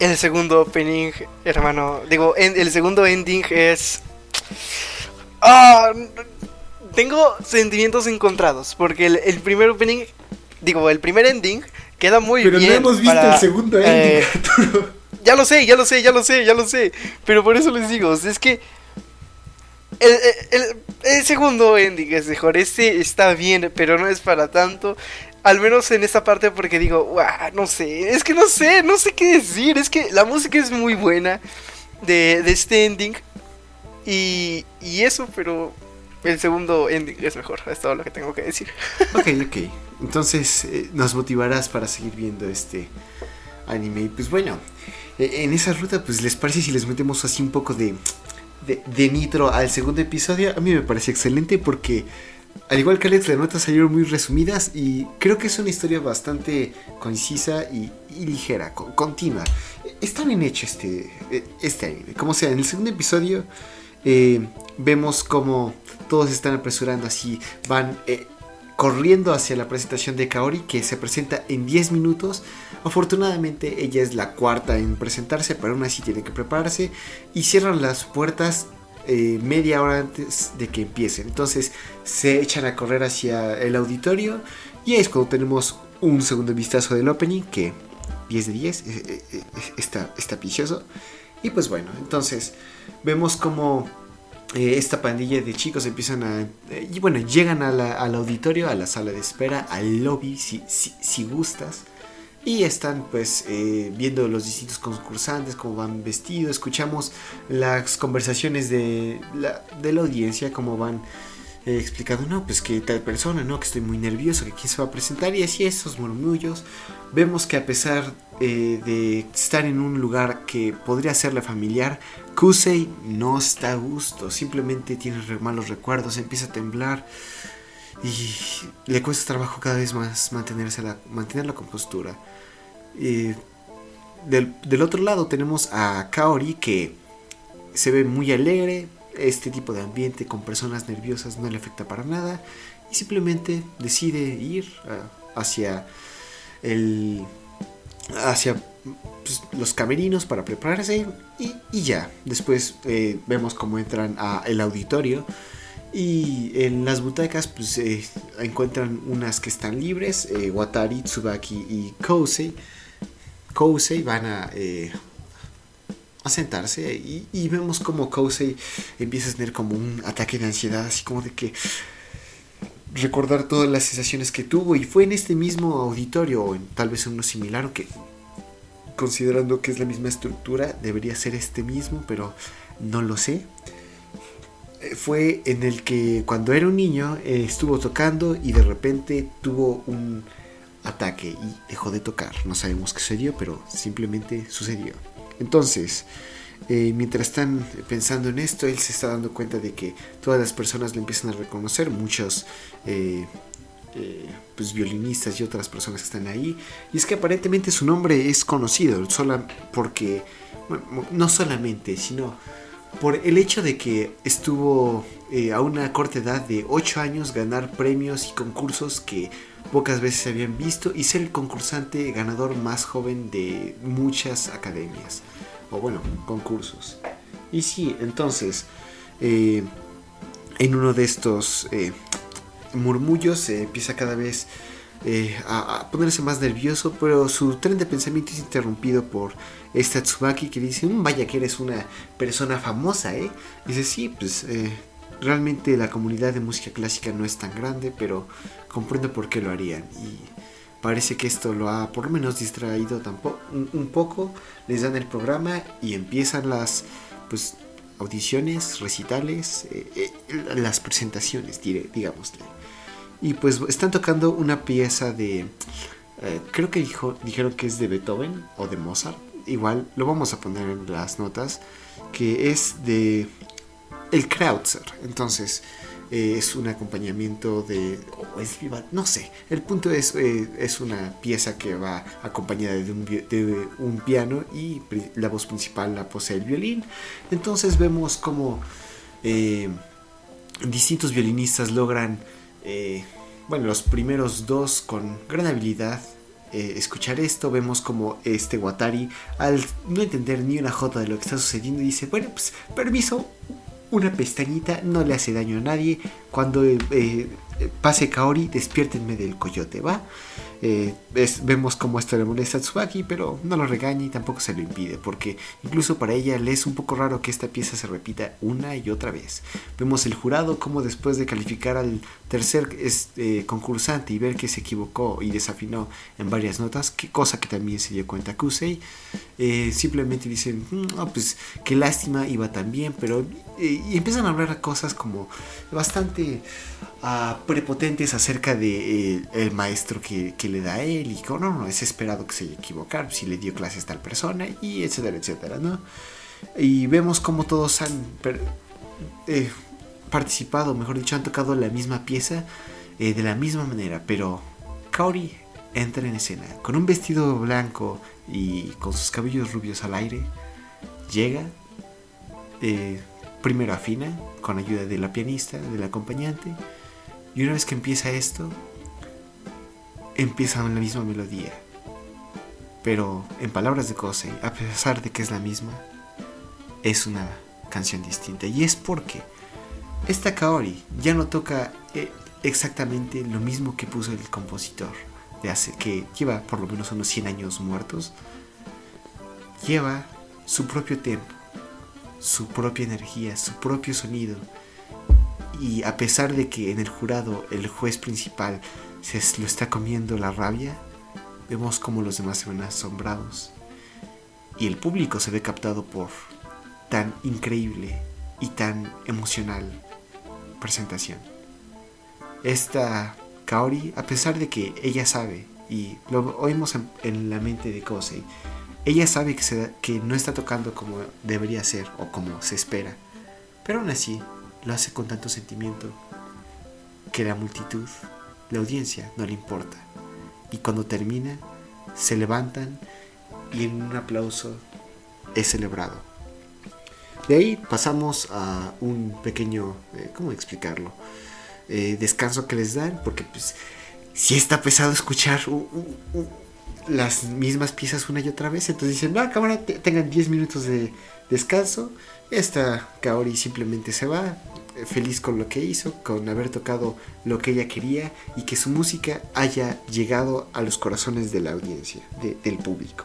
el segundo opening, hermano, digo, en- el segundo ending es... Ah, tengo sentimientos encontrados, porque el, el primer opening, digo, el primer ending queda muy Pero bien. no hemos visto para, el segundo ending, eh, Arturo. Ya lo sé, ya lo sé, ya lo sé, ya lo sé. Pero por eso les digo, es que el, el- segundo ending es mejor. Este está bien, pero no es para tanto. Al menos en esta parte porque digo, "Guau, no sé, es que no sé, no sé qué decir. Es que la música es muy buena de, de este ending. Y, y eso, pero el segundo ending es mejor. Es todo lo que tengo que decir. <laughs> Ok, ok. Entonces eh, nos motivarás para seguir viendo este anime. Pues bueno, en esa ruta, pues les parece si les metemos así un poco de, de, de nitro al segundo episodio. A mí me parece excelente porque, al igual que Alex, las notas salieron muy resumidas y creo que es una historia bastante concisa y, ligera, co- continua. Está bien hecho este, eh, este anime. Como sea, en el segundo episodio eh, vemos como todos están apresurando así, van eh, corriendo hacia la presentación de Kaori que se presenta en 10 minutos. Afortunadamente ella es la cuarta en presentarse, pero aún así tiene que prepararse y cierran las puertas eh, media hora antes de que empiecen. Entonces se echan a correr hacia el auditorio y es cuando tenemos un segundo vistazo del opening que 10 de 10 eh, eh, está, está picioso. Y pues bueno, entonces vemos como esta pandilla de chicos empiezan a... y bueno, llegan al auditorio, a la sala de espera, al lobby, si, si gustas. Y están pues eh, viendo los distintos concursantes, cómo van vestidos, escuchamos las conversaciones de la, de la audiencia, cómo van eh, explicando, no, pues que tal persona, no, que estoy muy nervioso, que quién se va a presentar, y así esos murmullos. Vemos que a pesar eh, de estar en un lugar que podría serle familiar, Kusei no está a gusto, simplemente tiene malos recuerdos, empieza a temblar y le cuesta trabajo cada vez más mantenerse la, mantener la compostura. Del, otro lado tenemos a Kaori que se ve muy alegre. Este tipo de ambiente con personas nerviosas no le afecta para nada. Y simplemente decide ir ah, hacia el. hacia pues, los camerinos para prepararse. Y, ya. Después eh, vemos cómo entran al auditorio. Y en las butacas pues eh, encuentran unas que están libres, eh, Watari, Tsubaki y Kousei. Kousei van a, eh, sentarse y, vemos como Kousei empieza a tener como un ataque de ansiedad, así como de que recordar todas las sensaciones que tuvo y fue en este mismo auditorio o en, tal vez uno similar o que considerando que es la misma estructura debería ser este mismo pero no lo sé. Fue en el que cuando era un niño eh, estuvo tocando y de repente tuvo un ataque y dejó de tocar. No sabemos qué sucedió, pero simplemente sucedió. Entonces, eh, mientras están pensando en esto, él se está dando cuenta de que todas las personas le empiezan a reconocer, muchos eh, pues, violinistas y otras personas que están ahí. Y es que aparentemente su nombre es conocido, solo porque, no solamente, sino por el hecho de que estuvo eh, a una corta edad de 8 años ganar premios y concursos que pocas veces se habían visto y ser el concursante ganador más joven de muchas academias o bueno, concursos. Y sí, entonces, eh, en uno de estos eh, murmullos se empieza cada vez a, ponerse más nervioso, pero su tren de pensamiento es interrumpido por esta Tsubaki que dice, mm, vaya que eres una persona famosa, ¿eh? dice, sí, pues eh, realmente la comunidad de música clásica no es tan grande, pero comprendo por qué lo harían. Y parece que esto lo ha por lo menos distraído tampoco, un, poco. Les dan el programa y empiezan las pues audiciones, recitales, eh, eh, las presentaciones, digámosle. Y pues están tocando una pieza de... creo que dijo, dijeron que es de Beethoven o de Mozart igual lo vamos a poner en las notas, que es de el Krautzer. Entonces, eh, es un acompañamiento de. no sé. El punto es, eh, es una pieza que va acompañada de un, piano y la voz principal la posee el violín. Entonces, vemos como eh, distintos violinistas logran. bueno, los primeros dos con gran habilidad eh, escuchar esto, vemos como este Watari, al no entender ni una jota de lo que está sucediendo, dice, bueno, pues permiso, una pestañita no le hace daño a nadie, cuando eh, pase Kaori, despiértenme del coyote, ¿va? Eh, vemos cómo esto le molesta a Tsubaki, pero no lo regaña y tampoco se lo impide, porque incluso para ella le es un poco raro que esta pieza se repita una y otra vez. Vemos el jurado como después de calificar al tercer este, concursante y ver que se equivocó y desafinó en varias notas, que cosa que también se dio cuenta Kusei, eh, simplemente dicen, mm, pues qué lástima, iba tan bien, pero... Eh, y empiezan a hablar cosas como bastante uh, prepotentes acerca de eh, el maestro que, le da a él y que no, no, es esperado que se haya equivocado si le dio clases a tal persona y etcétera, etcétera, ¿no? Y vemos como todos han eh, participado, mejor dicho, han tocado la misma pieza eh, de la misma manera, pero Kaori entra en escena con un vestido blanco y con sus cabellos rubios al aire, llega, primero afina con ayuda de la pianista, del acompañante, y una vez que empieza esto, empieza la misma melodía. Pero en palabras de Kosei, a pesar de que es la misma, es una canción distinta. Y es porque esta Kaori ya no toca eh, exactamente lo mismo que puso el compositor de hace que lleva por lo menos unos 100 años muertos. Lleva su propio tempo, su propia energía, su propio sonido. Y a pesar de que en el jurado el juez principal se lo está comiendo la rabia, vemos como los demás se ven asombrados. Y el público se ve captado por tan increíble y tan emocional presentación. Esta Kaori, a pesar de que ella sabe, y lo oímos en, la mente de Kosei, ella sabe que, que no está tocando como debería ser o como se espera, pero aún así lo hace con tanto sentimiento que la multitud, la audiencia, no le importa. Y cuando termina, se levantan y en un aplauso es celebrado. De ahí pasamos a un pequeño, eh, ¿cómo explicarlo? Eh, descanso que les dan, porque pues si está pesado escuchar las mismas piezas una y otra vez, entonces dicen, no, cámara, tengan 10 minutos de descanso. Esta Kaori simplemente se va, feliz con lo que hizo, con haber tocado lo que ella quería y que su música haya llegado a los corazones de la audiencia, del público.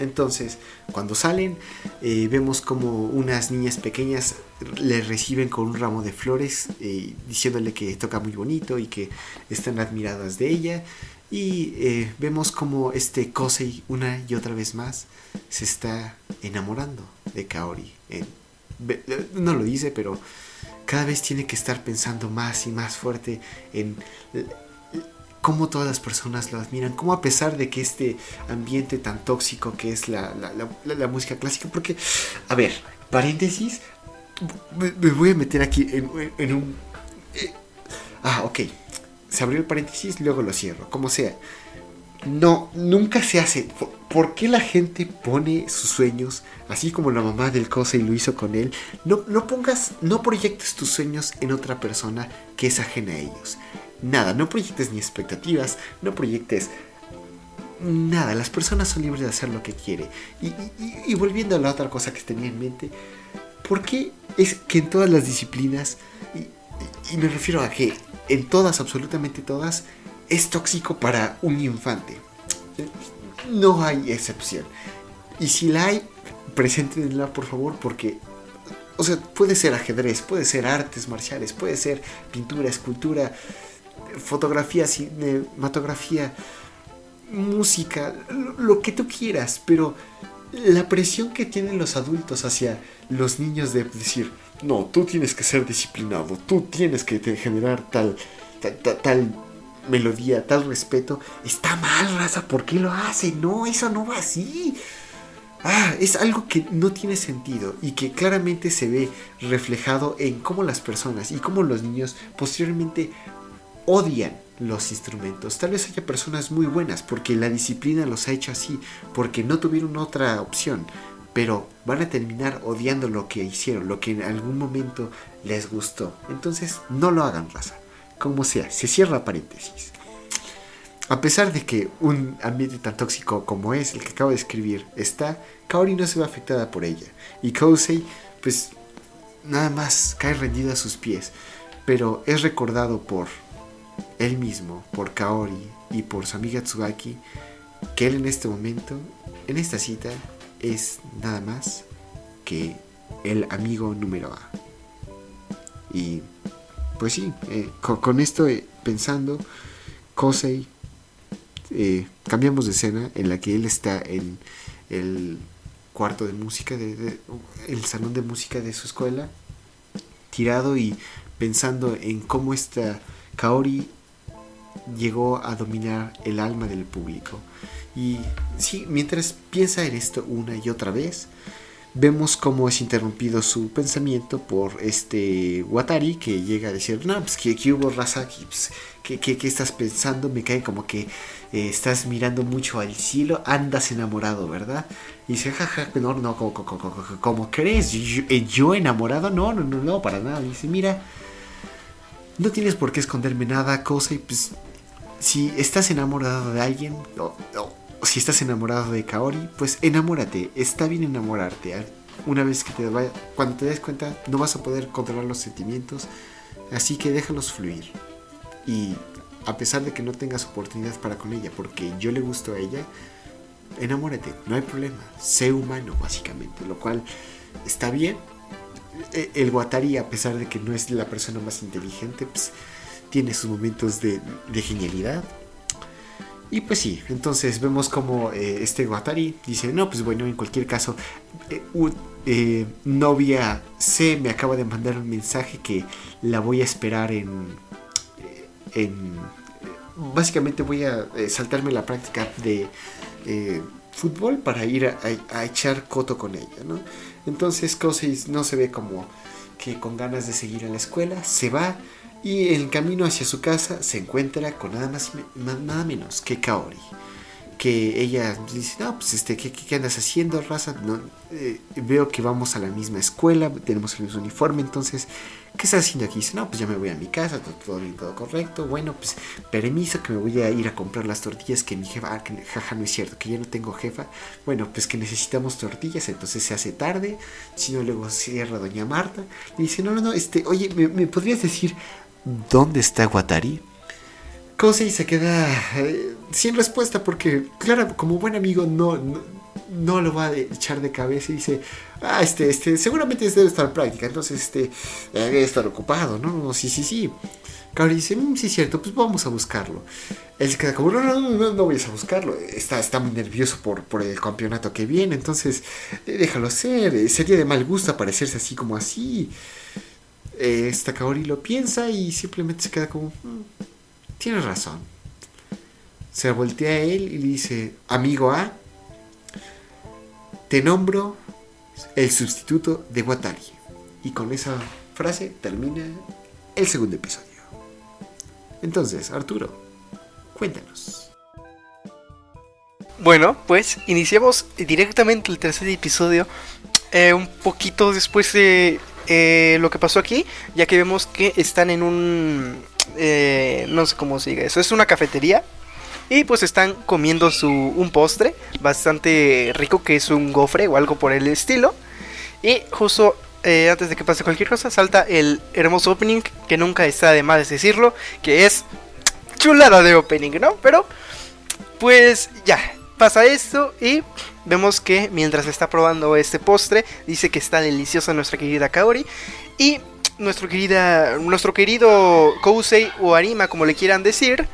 Entonces, cuando salen, eh, vemos como unas niñas pequeñas le reciben con un ramo de flores, eh, diciéndole que toca muy bonito y que están admiradas de ella. Y eh, vemos como este Kosei una y otra vez más se está enamorando de Kaori. No lo dice, pero cada vez tiene que estar pensando más y más fuerte en cómo todas las personas lo admiran, cómo a pesar de que este ambiente tan tóxico que es la, música clásica, porque, a ver, paréntesis, me, voy a meter aquí en, un... Eh, ah, ok, se abrió el paréntesis, luego lo cierro, como sea. No, nunca se hace. ¿Por, qué la gente pone sus sueños, así como la mamá del Cosa y lo hizo con él? No, no pongas, no proyectes tus sueños en otra persona que es ajena a ellos nada, no proyectes ni expectativas, no proyectes nada, las personas son libres de hacer lo que quieren. Y, volviendo a la otra cosa que tenía en mente, ¿por qué es que en todas las disciplinas, y, me refiero a que en todas, absolutamente todas, es tóxico para un infante? No hay excepción. Y si la hay, preséntenla por favor porque o sea, puede ser ajedrez, puede ser artes marciales, puede ser pintura, escultura, fotografía, cinematografía, música, lo, que tú quieras, pero la presión que tienen los adultos hacia los niños de decir, no, tú tienes que ser disciplinado, tú tienes que generar tal, tal, melodía, tal respeto, está mal, raza, ¿por qué lo hace? No, eso no va así. Ah, es algo que no tiene sentido y que claramente se ve reflejado en cómo las personas y cómo los niños posteriormente odian los instrumentos. Tal vez haya personas muy buenas porque la disciplina los ha hecho así, porque no tuvieron otra opción, pero van a terminar odiando lo que hicieron, lo que en algún momento les gustó. Entonces, no lo hagan, raza. Como sea, se cierra paréntesis. A pesar de que un ambiente tan tóxico como es el que acabo de escribir está, Kaori no se ve afectada por ella. Y Kousei, pues, nada más cae rendido a sus pies. Pero es recordado por él mismo, por Kaori y por su amiga Tsubaki, que él en este momento, en esta cita, es nada más que el amigo número A. Y pues sí, eh, con, esto eh, pensando, Kosei, eh, cambiamos de escena en la que él está en el cuarto de música, de, el salón de música de su escuela, tirado y pensando en cómo esta Kaori llegó a dominar el alma del público. Y sí, mientras piensa en esto una y otra vez, vemos cómo es interrumpido su pensamiento por este Watari que llega a decir, no, pues que, hubo raza, pues, ¿qué, qué, estás pensando? Me cae como que eh, estás mirando mucho al cielo, andas enamorado, ¿verdad? Y dice, jaja, no, no, como, como, crees? ¿Yo, eh, ¿Yo, enamorado? No, no, no, no, para nada. dice, mira, no tienes por qué esconderme nada, cosa, y pues si estás enamorado de alguien, o, si estás enamorado de Kaori, pues enamórate, está bien enamorarte. una vez que te vaya, cuando te des cuenta, no vas a poder controlar los sentimientos, así que déjalos fluir. Y a pesar de que no tengas oportunidad para con ella, porque yo le gusto a ella, enamórate, no hay problema, sé humano básicamente, lo cual está bien. E, el Watari, a pesar de que no es la persona más inteligente, pues tiene sus momentos de, genialidad. Y pues sí, entonces vemos como eh, este Watari dice, no, pues bueno, en cualquier caso, eh, eh, novia C me acaba de mandar un mensaje que la voy a esperar en... en básicamente voy a saltarme la práctica de fútbol para ir a, echar coto con ella, ¿no? Entonces Kosei no se ve como que con ganas de seguir a la escuela, se va y en el camino hacia su casa se encuentra con nada más nada menos que Kaori que ella dice, no, pues este, ¿qué, qué andas haciendo, raza? No, eh, veo que vamos a la misma escuela, tenemos el mismo uniforme, entonces, ¿qué estás haciendo aquí? Dice, no, pues ya me voy a mi casa, todo, bien, todo correcto, bueno, pues permiso que me voy a ir a comprar las tortillas que mi jefa, ah, que jaja, no es cierto, que ya no tengo jefa, bueno, pues que necesitamos tortillas, entonces se hace tarde, si no luego cierra doña Marta, y dice, no, no, no, este, oye, ¿me, me podrías decir dónde está Guatari? Kosei se queda eh, sin respuesta porque, claro, como buen amigo no, no, lo va a echar de cabeza y dice, ah, este, este, seguramente debe estar en práctica, entonces, este, debe estar ocupado, ¿no? Sí, sí, sí. Kaori dice, mm, sí, cierto, pues vamos a buscarlo. Él se queda como, no, no, no, no, voy a buscarlo. Está, está muy nervioso por, el campeonato que viene, entonces déjalo ser. Sería de mal gusto aparecerse así como así. Esta Kaori lo piensa y simplemente se queda como, mm, tienes razón. Se voltea a él y le dice, amigo A, te nombro el sustituto de Watari. Y con esa frase termina el segundo episodio. Entonces, Arturo, cuéntanos. Bueno, pues iniciamos directamente el tercer episodio eh, un poquito después de eh, lo que pasó aquí, ya que vemos que están en un eh, no sé cómo se diga eso, es una cafetería. Y pues están comiendo su, un postre bastante rico que es un gofre o algo por el estilo. Y justo eh, antes de que pase cualquier cosa salta el hermoso opening que nunca está de más decirlo, que es chulada de opening, ¿no? Pero pues ya, pasa esto y vemos que mientras está probando este postre dice que está deliciosa nuestra querida Kaori y nuestro, querida, nuestro querido Kousei o Arima, como le quieran decir.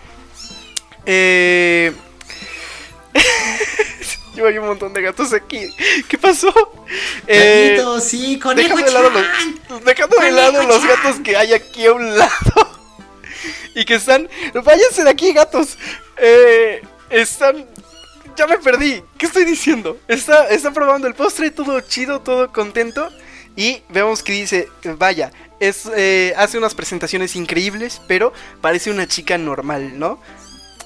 Eh... <laughs> Yo hay un montón de gatos aquí. ¿Qué pasó? Eh, sí, conejo dejando de lado, los, dejando de lado los gatos que hay aquí a un lado. <laughs> y que están... Váyanse de aquí, gatos. Eh, están... Ya me perdí. ¿Qué estoy diciendo? Está, está probando el postre, todo chido, todo contento. Y vemos que dice, vaya, eh, hace unas presentaciones increíbles, pero parece una chica normal, ¿no?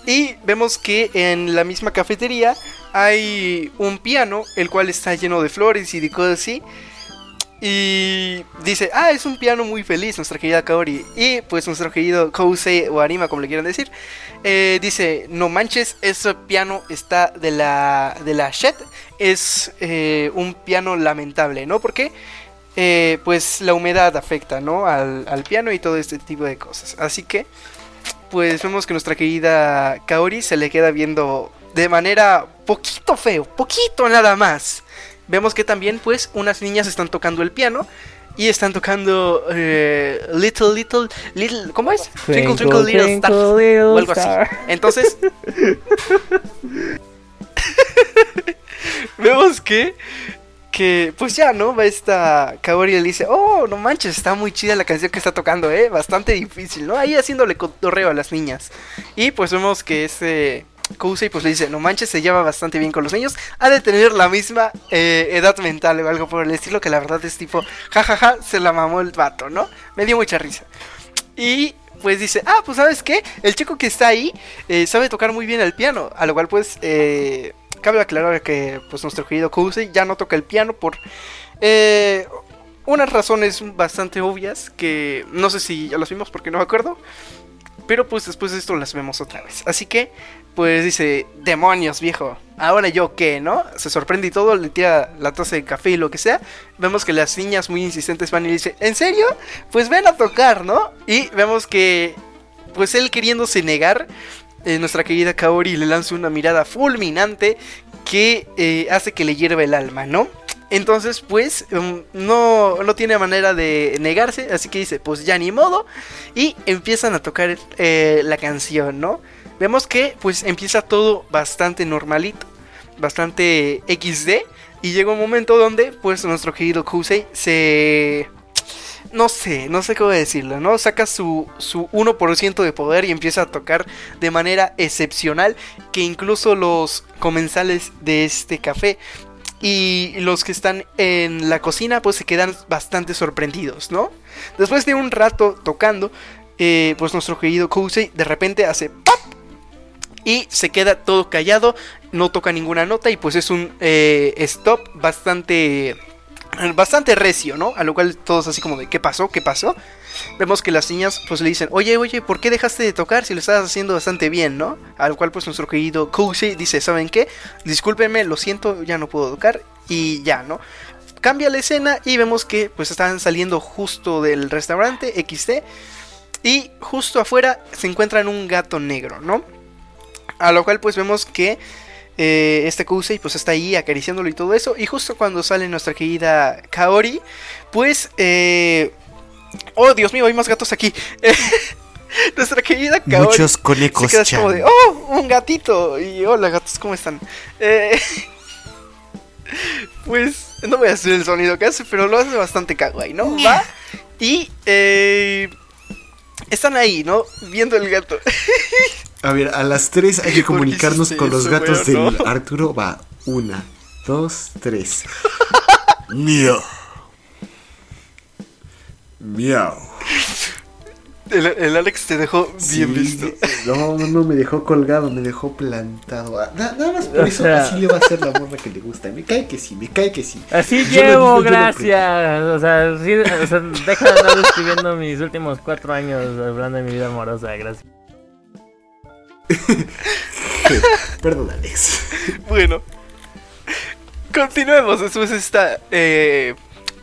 Y vemos que en la misma cafetería hay un piano, el cual está lleno de flores y de cosas así. Y dice, ah, es un piano muy feliz, nuestra querida Kaori. Y pues nuestro querido Kousei o Arima, como le quieran decir, eh, dice, no manches, ese piano está de la, de la Shed. Es eh, un piano lamentable, ¿no? Porque eh, pues la humedad afecta, ¿no? Al, piano y todo este tipo de cosas. Así que, pues vemos que nuestra querida Kaori se le queda viendo de manera poquito feo, poquito nada más. Vemos que también, pues, unas niñas están tocando el piano y están tocando eh, Little, Little, Little, ¿cómo es? Twinkle, Twinkle, Little Star. o algo así. Entonces, <laughs> vemos que que pues ya, ¿no? Va esta Kaori y le dice, oh, no manches, está muy chida la canción que está tocando, ¿eh? Bastante difícil, ¿no? Ahí haciéndole cotorreo a las niñas. Y pues vemos que ese Kousei pues le dice, no manches, se lleva bastante bien con los niños. Ha de tener la misma eh, edad mental o algo por el estilo, que la verdad es tipo, jajaja, se la mamó el vato, ¿no? Me dio mucha risa. Y pues dice, ah, pues sabes qué, el chico que está ahí eh, sabe tocar muy bien el piano, a lo cual pues... Eh, cabe aclarar que pues nuestro querido Kousei ya no toca el piano por unas razones bastante obvias que no sé si ya las vimos porque no me acuerdo. Pero pues después de esto las vemos otra vez. Así que, pues dice, demonios viejo, ahora yo qué, ¿no? Se sorprende y todo, le tira la taza de café y lo que sea. Vemos que las niñas muy insistentes van y le dice, ¿en serio? Pues ven a tocar, ¿no? Y vemos que, pues él queriéndose negar, eh, nuestra querida Kaori le lanza una mirada fulminante que eh, hace que le hierva el alma, ¿no? Entonces, pues, um, no, no tiene manera de negarse, así que dice, pues ya ni modo, y empiezan a tocar eh, la canción, ¿no? Vemos que, pues, empieza todo bastante normalito, bastante XD, y llega un momento donde, pues, nuestro querido Kusei se... No sé, no sé cómo decirlo, ¿no? Saca su, su 1% de poder y empieza a tocar de manera excepcional que incluso los comensales de este café y los que están en la cocina pues se quedan bastante sorprendidos, ¿no? Después de un rato tocando, eh, pues nuestro querido Kusei de repente hace ¡pop! y se queda todo callado, no toca ninguna nota y pues es un eh, stop bastante bastante recio, ¿no? A lo cual todos así como de ¿qué pasó? ¿Qué pasó? Vemos que las niñas pues le dicen, oye, oye, ¿por qué dejaste de tocar si lo estabas haciendo bastante bien, ¿no? A lo cual pues nuestro querido Cozy dice, ¿saben qué? Discúlpenme, lo siento, ya no puedo tocar y ya, ¿no? Cambia la escena y vemos que pues están saliendo justo del restaurante XT y justo afuera se encuentran un gato negro, ¿no? A lo cual pues vemos que eh, este Kusei pues está ahí acariciándolo y todo eso. Y justo cuando sale nuestra querida Kaori, pues... Eh, oh, Dios mío, hay más gatos aquí. <laughs> nuestra querida Kaori... Muchos conejos. Se queda como de, oh, un gatito. Y hola gatos, ¿cómo están? Eh, <laughs> pues no voy a hacer el sonido que hace, pero lo hace bastante kawaii, ¿no? Va y... Eh, están ahí, ¿no? Viendo el gato. A ver, a las 3 hay que <laughs> comunicarnos con los eso, gatos weón, del no? Arturo. Va, una, dos, tres. Miau. Miau. El, el Alex te dejó bien Sí, visto. No, no, no, me dejó colgado, me dejó plantado. Ah, na- nada más por O eso sea- así le va a hacer la morra que le gusta. Me cae que sí, me cae que sí. Así Yo llevo, digo, gracias. O sea, sí, o sea, deja de andar escribiendo mis últimos cuatro años hablando de mi vida amorosa, gracias. <laughs> Perdón, Alex. Bueno, continuemos después de esta eh,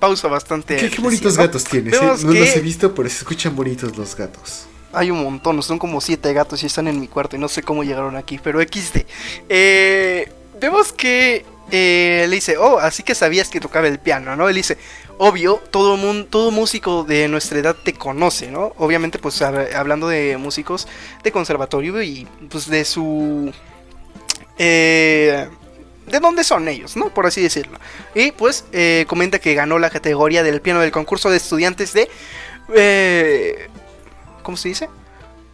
pausa bastante. ¿Qué, qué bonitos gatos tienes, eh? No que- los he visto, pero se escuchan bonitos los gatos. Hay un montón, son como siete gatos y están en mi cuarto y no sé cómo llegaron aquí, pero XD. Eh, vemos que eh, le dice, oh, así que sabías que tocaba el piano, ¿no? Él dice, obvio, todo, mun- todo músico de nuestra edad te conoce, ¿no? Obviamente, pues hab- hablando de músicos de conservatorio y pues de su... Eh, de dónde son ellos, ¿no? Por así decirlo. Y pues eh, comenta que ganó la categoría del piano del concurso de estudiantes de... eh, ¿Cómo se dice?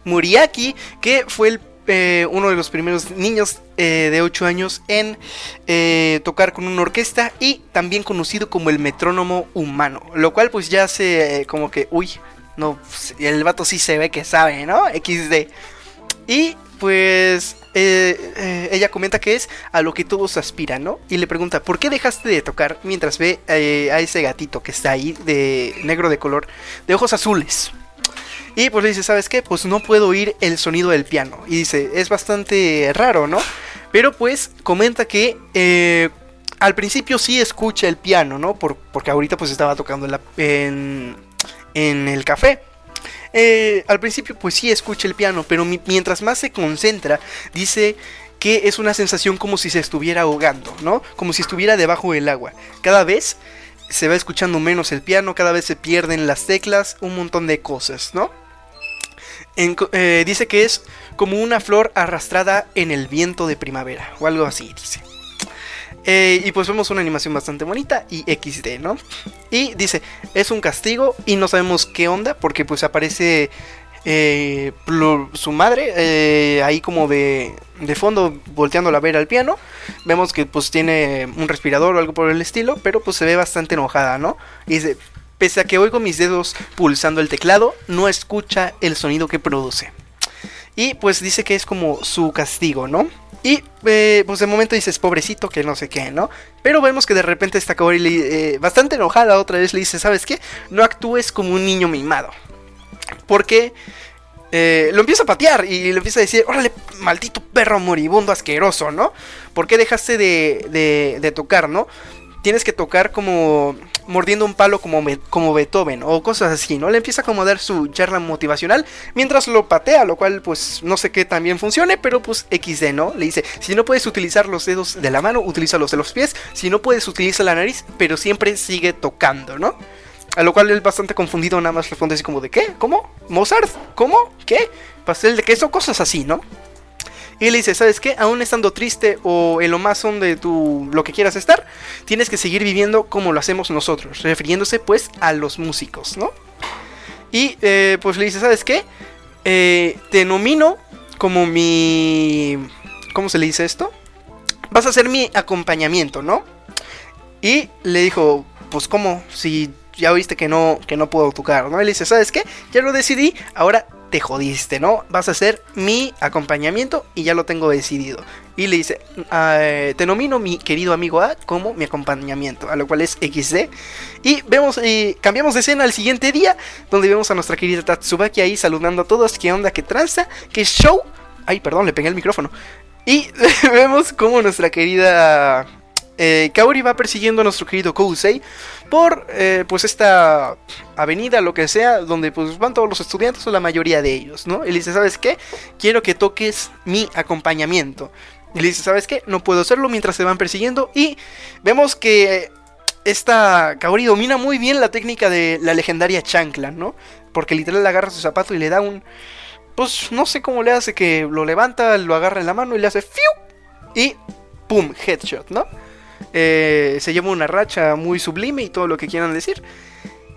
Muriaki, que fue el, eh, uno de los primeros niños eh, de 8 años en tocar con una orquesta y también conocido como el metrónomo humano. Lo cual pues ya eh, como que, uy, no, el vato sí se ve que sabe, ¿no? XD. Y pues eh, eh, ella comenta que es a lo que todos aspiran, ¿no? Y le pregunta, ¿por qué dejaste de tocar mientras ve eh, a ese gatito que está ahí, de negro de color, de ojos azules? Y pues le dice, ¿sabes qué? Pues no puedo oír el sonido del piano. Y dice, es bastante raro, ¿no? Pero pues comenta que al principio sí escucha el piano, ¿no? Por- porque ahorita pues estaba tocando la- en el café. Eh, al principio pues sí escucha el piano, pero mi- mientras más se concentra, dice que es una sensación como si se estuviera ahogando, ¿no? Como si estuviera debajo del agua. Cada vez se va escuchando menos el piano, cada vez se pierden las teclas, un montón de cosas, ¿no? Eh, dice que es como una flor arrastrada en el viento de primavera, o algo así, dice. Eh, y pues vemos una animación bastante bonita y XD, ¿no? Y dice, es un castigo y no sabemos qué onda porque pues aparece eh, su madre eh, ahí como de, de fondo volteándola a ver al piano. Vemos que pues tiene un respirador o algo por el estilo, pero pues se ve bastante enojada, ¿no? Y dice, pese a que oigo mis dedos pulsando el teclado, no escucha el sonido que produce. Y pues dice que es como su castigo, ¿no? Y eh, pues de momento dices, pobrecito, que no sé qué, ¿no? Pero vemos que de repente esta Kaori, eh, bastante enojada otra vez, le dice, ¿sabes qué? No actúes como un niño mimado. Porque eh, lo empieza a patear y le empieza a decir, órale, maldito perro moribundo asqueroso, ¿no? ¿Por qué dejaste de, de, de tocar, no? Tienes que tocar como mordiendo un palo como, como Beethoven o cosas así, ¿no? Le empieza a dar su charla motivacional mientras lo patea, lo cual pues no sé qué también funcione, pero pues XD, ¿no? Le dice, si no puedes utilizar los dedos de la mano, utiliza los de los pies, si no puedes utiliza la nariz, pero siempre sigue tocando, ¿no? A lo cual él bastante confundido nada más responde así como de ¿qué? ¿Cómo? ¿Mozart? ¿Cómo? ¿Qué? ¿Pastel de queso? Cosas así, ¿no? Y le dice, ¿sabes qué? Aún estando triste o en lo más hondo de tu lo que quieras estar, tienes que seguir viviendo como lo hacemos nosotros, refiriéndose pues a los músicos, ¿no? Y eh, pues le dice, ¿sabes qué? Eh, te nomino como mi... ¿Cómo se le dice esto? Vas a ser mi acompañamiento, ¿no? Y le dijo, pues ¿cómo? Si ya oíste que no, que no puedo tocar, ¿no? Y le dice, ¿sabes qué? Ya lo decidí, ahora te jodiste, ¿no? Vas a ser mi acompañamiento y ya lo tengo decidido. Y le dice, ah, te nomino mi querido amigo A como mi acompañamiento, a lo cual es XD. Y vemos, cambiamos de escena al siguiente día, donde vemos a nuestra querida Tatsubaki ahí saludando a todos, qué onda, qué tranza, qué show. Ay, perdón, le pegué el micrófono. Y <laughs> vemos como nuestra querida eh, Kaori va persiguiendo a nuestro querido Kousei por eh, pues esta avenida, lo que sea, donde pues van todos los estudiantes o la mayoría de ellos, ¿no? Y le dice, ¿sabes qué? Quiero que toques mi acompañamiento. Y le dice, ¿sabes qué? No puedo hacerlo mientras se van persiguiendo. Y vemos que esta Kaori domina muy bien la técnica de la legendaria chancla, ¿no? Porque literal agarra su zapato y le da un... Pues no sé cómo le hace que lo levanta, lo agarra en la mano y le hace ¡fiu! Y ¡pum! Headshot, ¿no? Eh, se lleva una racha muy sublime y todo lo que quieran decir.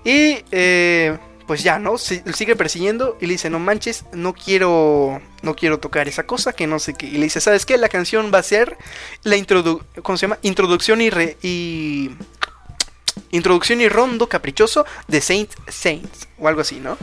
Y eh, pues ya, ¿no? sigue persiguiendo y le dice, no manches, no quiero, no quiero tocar esa cosa, que no sé qué. Y le dice, ¿sabes qué? La canción va a ser la ¿cómo se llama? Introducción y, y introducción y rondo caprichoso de Saint Saints o algo así, ¿no?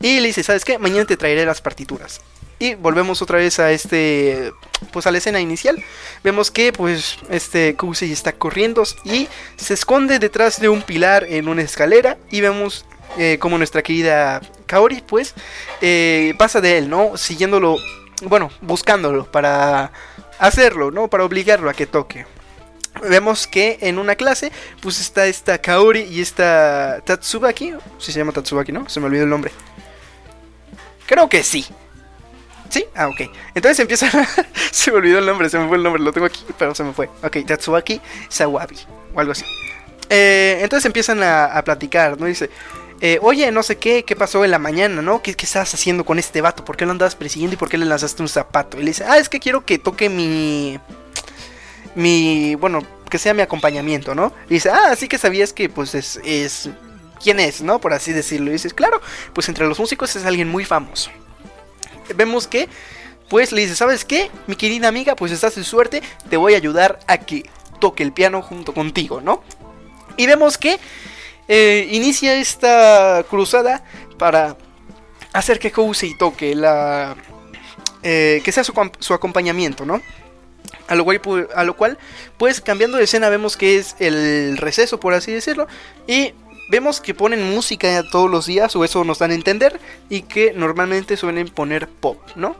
Y le dice, ¿sabes qué? Mañana te traeré las partituras. Y volvemos otra vez a este, pues a la escena inicial. Vemos que pues este Kusei está corriendo y se esconde detrás de un pilar en una escalera y vemos eh, como nuestra querida Kaori pues eh, pasa de él, ¿no? Siguiéndolo, bueno, buscándolo para hacerlo, ¿no? Para obligarlo a que toque. Vemos que en una clase pues está esta Kaori y esta Tatsubaki, si se llama Tatsubaki, ¿no? Se me olvidó el nombre. Creo que sí. ¿Sí? Ah, ok. Entonces empieza. <laughs> se me olvidó el nombre, se me fue el nombre, lo tengo aquí, pero se me fue. Ok, Tatsuaki Sawabi, o algo así. Eh, entonces empiezan a, platicar, ¿no? Dice. Eh, oye, no sé qué, qué pasó en la mañana, ¿no? ¿Qué, ¿Qué estabas haciendo con este vato? ¿Por qué lo andabas persiguiendo y por qué le lanzaste un zapato? Y le dice, ah, es que quiero que toque mi. Mi. Bueno, que sea mi acompañamiento, ¿no? Y dice, ah, así que sabías que, pues, es. es ¿Quién es, no? Por así decirlo. Y dices, claro, pues entre los músicos es alguien muy famoso vemos que, pues le dice, ¿sabes qué? Mi querida amiga, pues estás en suerte, te voy a ayudar a que toque el piano junto contigo, ¿no? Y vemos que eh, inicia esta cruzada para hacer que Kousei toque la... Eh, que sea su, acompañamiento, ¿no? A lo cual, pues cambiando de escena vemos que es el receso, por así decirlo, y vemos que ponen música todos los días, o eso nos dan a entender, y que normalmente suelen poner pop, ¿no?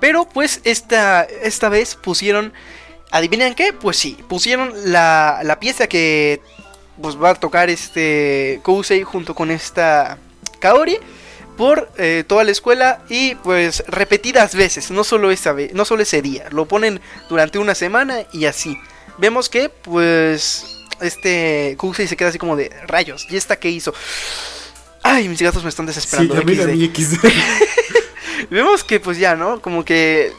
Pero pues esta, esta vez pusieron, ¿adivinan qué? Pues sí, pusieron la, la pieza que pues, va a tocar este Kousei junto con esta Kaori por eh, toda la escuela y pues repetidas veces, no solo, esa vez, no solo ese día, lo ponen durante una semana y así. Vemos que pues este Kuxi se queda así como de rayos. ¿Y esta qué hizo? Ay, mis gatos me están desesperando. Sí, a mí XD. <laughs> Vemos que pues ya, ¿no? Como que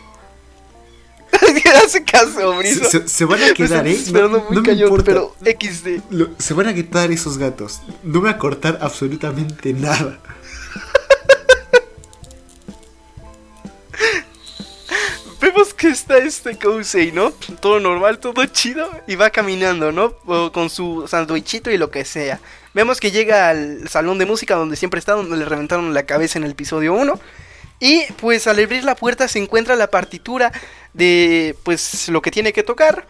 <laughs> hace caso, Brizo. Se, se, van a quedar, ¿eh? Muy no, pero XD. se van a quitar esos gatos. No me va a cortar absolutamente nada. Vemos que está este Kousei, ¿no? Todo normal, todo chido. Y va caminando, ¿no? con su sandwichito y lo que sea. Vemos que llega al salón de música donde siempre está, donde le reventaron la cabeza en el episodio 1. Y pues al abrir la puerta se encuentra la partitura de pues lo que tiene que tocar.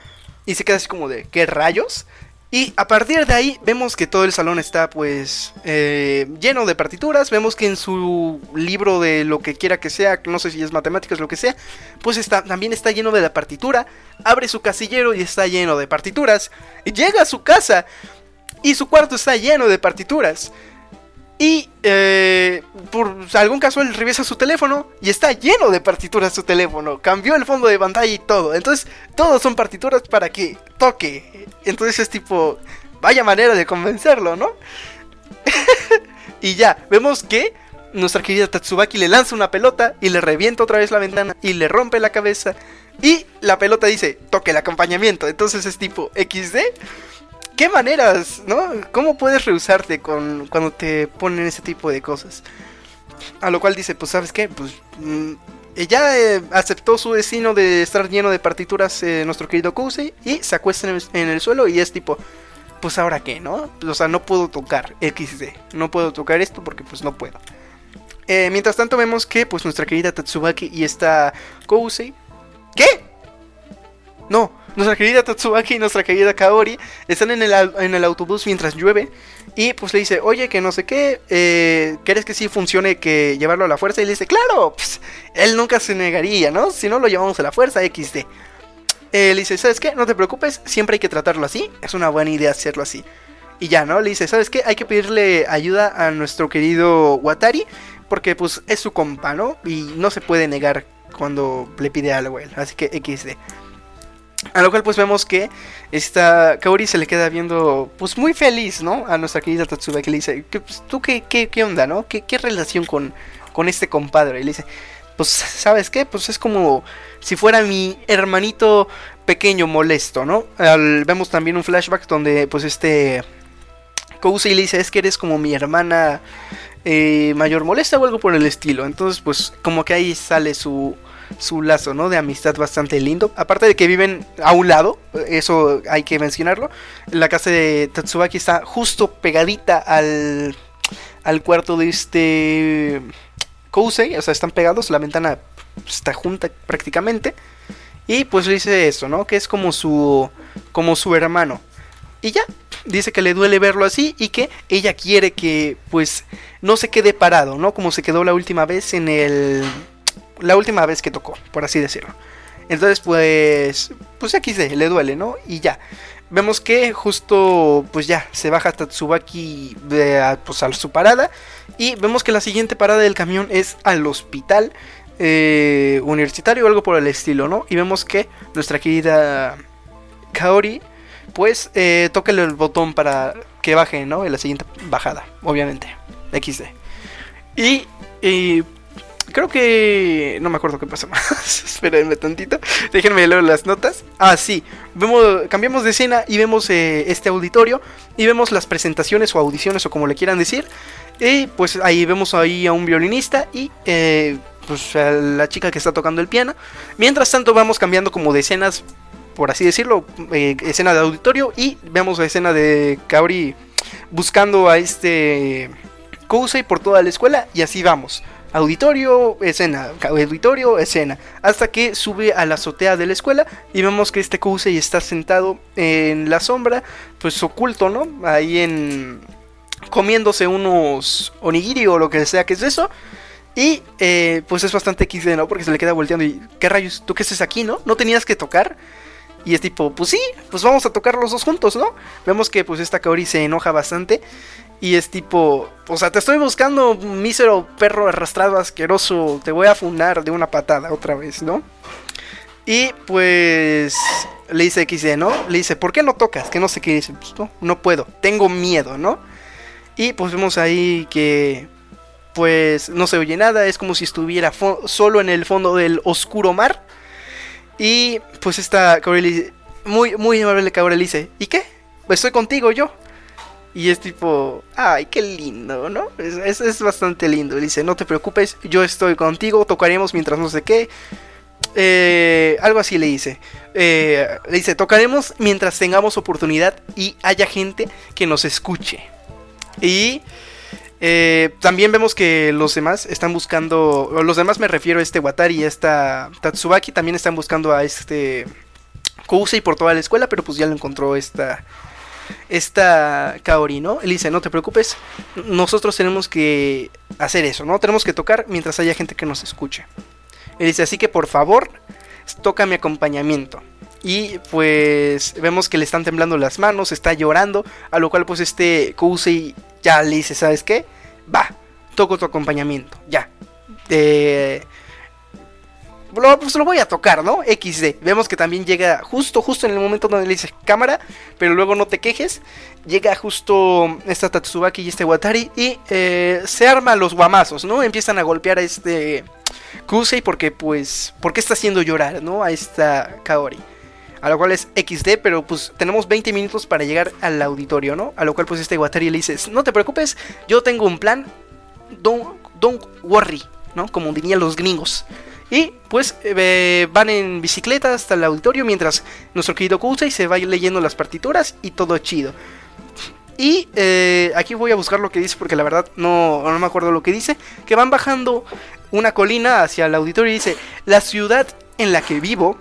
Y se queda así como de, ¿qué rayos? Y a partir de ahí vemos que todo el salón está pues eh, lleno de partituras. Vemos que en su libro de lo que quiera que sea, no sé si es matemáticas, lo que sea, pues está, también está lleno de la partitura. Abre su casillero y está lleno de partituras. Llega a su casa y su cuarto está lleno de partituras. Y eh, por algún caso él revisa su teléfono y está lleno de partituras su teléfono. Cambió el fondo de pantalla y todo. Entonces, todos son partituras para que toque. Entonces es tipo, vaya manera de convencerlo, ¿no? <laughs> y ya, vemos que nuestra querida Tatsubaki le lanza una pelota y le revienta otra vez la ventana y le rompe la cabeza. Y la pelota dice, toque el acompañamiento. Entonces es tipo XD. ¿Qué maneras, no? ¿Cómo puedes rehusarte con, cuando te ponen ese tipo de cosas? A lo cual dice, pues sabes qué, pues mm, ella eh, aceptó su destino de estar lleno de partituras eh, nuestro querido Kousei y se acuesta en el, suelo y es tipo, pues ahora qué, ¿no? O sea, no puedo tocar XD, no puedo tocar esto porque pues no puedo. Eh, mientras tanto vemos que pues nuestra querida Tatsubaki y esta Kousei... ¿Qué? No, nuestra querida Tatsubaki y nuestra querida Kaori están en el, en el autobús mientras llueve. Y pues le dice, oye, que no sé qué, eh, ¿quieres que sí funcione que llevarlo a la fuerza? Y le dice, claro, pues, él nunca se negaría, ¿no? Si no lo llevamos a la fuerza, XD. Eh, le dice, ¿sabes qué? No te preocupes, siempre hay que tratarlo así. Es una buena idea hacerlo así. Y ya, ¿no? Le dice, ¿sabes qué? Hay que pedirle ayuda a nuestro querido Watari. Porque pues es su compa, ¿no? Y no se puede negar cuando le pide algo a él. Así que XD. A lo cual pues vemos que esta Kaori se le queda viendo pues muy feliz, ¿no? A nuestra querida Tatsuba que le dice, pues, ¿tú qué, qué, qué, onda, no? ¿Qué, qué relación con, con este compadre? Y le dice, pues ¿sabes qué? Pues es como si fuera mi hermanito pequeño molesto, ¿no? vemos también un flashback donde pues este Kousei le dice, es que eres como mi hermana eh, mayor molesta o algo por el estilo. Entonces pues como que ahí sale su su lazo, ¿no? De amistad bastante lindo. Aparte de que viven a un lado, eso hay que mencionarlo. La casa de Tatsubaki está justo pegadita al, al cuarto de este Kousei, o sea, están pegados, la ventana está junta prácticamente. Y pues dice eso, ¿no? Que es como su como su hermano. Y ya, dice que le duele verlo así y que ella quiere que pues no se quede parado, ¿no? Como se quedó la última vez en el la última vez que tocó, por así decirlo. Entonces, pues, pues aquí se le duele, ¿no? Y ya. Vemos que justo, pues ya, se baja Tatsubaki de, pues, a su parada. Y vemos que la siguiente parada del camión es al hospital eh, universitario o algo por el estilo, ¿no? Y vemos que nuestra querida Kaori, pues, eh, toca el botón para que baje, ¿no? En la siguiente bajada, obviamente. XD. Y, y Creo que. No me acuerdo qué pasa más. <laughs> Espérenme tantito. Déjenme leer las notas. Ah, sí. Vemos, cambiamos de escena y vemos eh, este auditorio. Y vemos las presentaciones o audiciones o como le quieran decir. Y pues ahí vemos ahí a un violinista y eh, pues a la chica que está tocando el piano. Mientras tanto vamos cambiando como de escenas, por así decirlo. Eh, escena de auditorio y vemos la escena de Kaori buscando a este Kousei por toda la escuela. Y así vamos auditorio, escena, auditorio, escena, hasta que sube a la azotea de la escuela y vemos que este Kousei está sentado en la sombra, pues oculto, ¿no? Ahí en comiéndose unos onigiri o lo que sea que es eso. Y eh, pues es bastante XD, ¿no? Porque se le queda volteando y ¿qué rayos? ¿Tú qué haces aquí, no? ¿No tenías que tocar? Y es tipo, pues sí, pues vamos a tocar los dos juntos, ¿no? Vemos que pues esta Kaori se enoja bastante y es tipo, o sea, te estoy buscando, mísero perro arrastrado asqueroso, te voy a funar de una patada otra vez, ¿no? Y pues le dice XD, ¿no? Le dice, ¿por qué no tocas? Que no sé qué dice, pues no, puedo, tengo miedo, ¿no? Y pues vemos ahí que pues no se oye nada, es como si estuviera solo en el fondo del oscuro mar. Y pues esta Cabrera muy, muy amable Cabrera dice, ¿y qué? Estoy contigo yo. Y es tipo, ay, qué lindo, ¿no? Es, es, bastante lindo. Le dice, no te preocupes, yo estoy contigo, tocaremos mientras no sé qué. Eh, algo así le dice. Eh, le dice, tocaremos mientras tengamos oportunidad y haya gente que nos escuche. Y eh, también vemos que los demás están buscando, los demás me refiero a este Watari y a esta Tatsubaki, también están buscando a este Kousei por toda la escuela, pero pues ya lo encontró esta esta Kaori, ¿no? Él dice, no te preocupes, nosotros tenemos que hacer eso, ¿no? Tenemos que tocar mientras haya gente que nos escuche. Él dice, así que por favor, toca mi acompañamiento. Y pues vemos que le están temblando las manos, está llorando, a lo cual pues este Kousei ya le dice, ¿sabes qué? Va, toco tu acompañamiento, ya. Eh, pues lo voy a tocar, ¿no? XD. Vemos que también llega justo, justo en el momento donde le dice cámara, pero luego no te quejes. Llega justo esta Tatsubaki y este Watari y eh, se arman los guamazos, ¿no? Empiezan a golpear a este Kusei porque, pues, porque está haciendo llorar, ¿no? A esta Kaori. A lo cual es XD, pero pues tenemos 20 minutos para llegar al auditorio, ¿no? A lo cual pues este Watari le dice, no te preocupes, yo tengo un plan, don't, don't worry, ¿no? Como dirían los gringos. Y pues eh, van en bicicleta hasta el auditorio mientras nuestro querido Kusei se va leyendo las partituras y todo chido. Y eh, aquí voy a buscar lo que dice porque la verdad no, no me acuerdo lo que dice. Que van bajando una colina hacia el auditorio y dice, la ciudad en la que vivo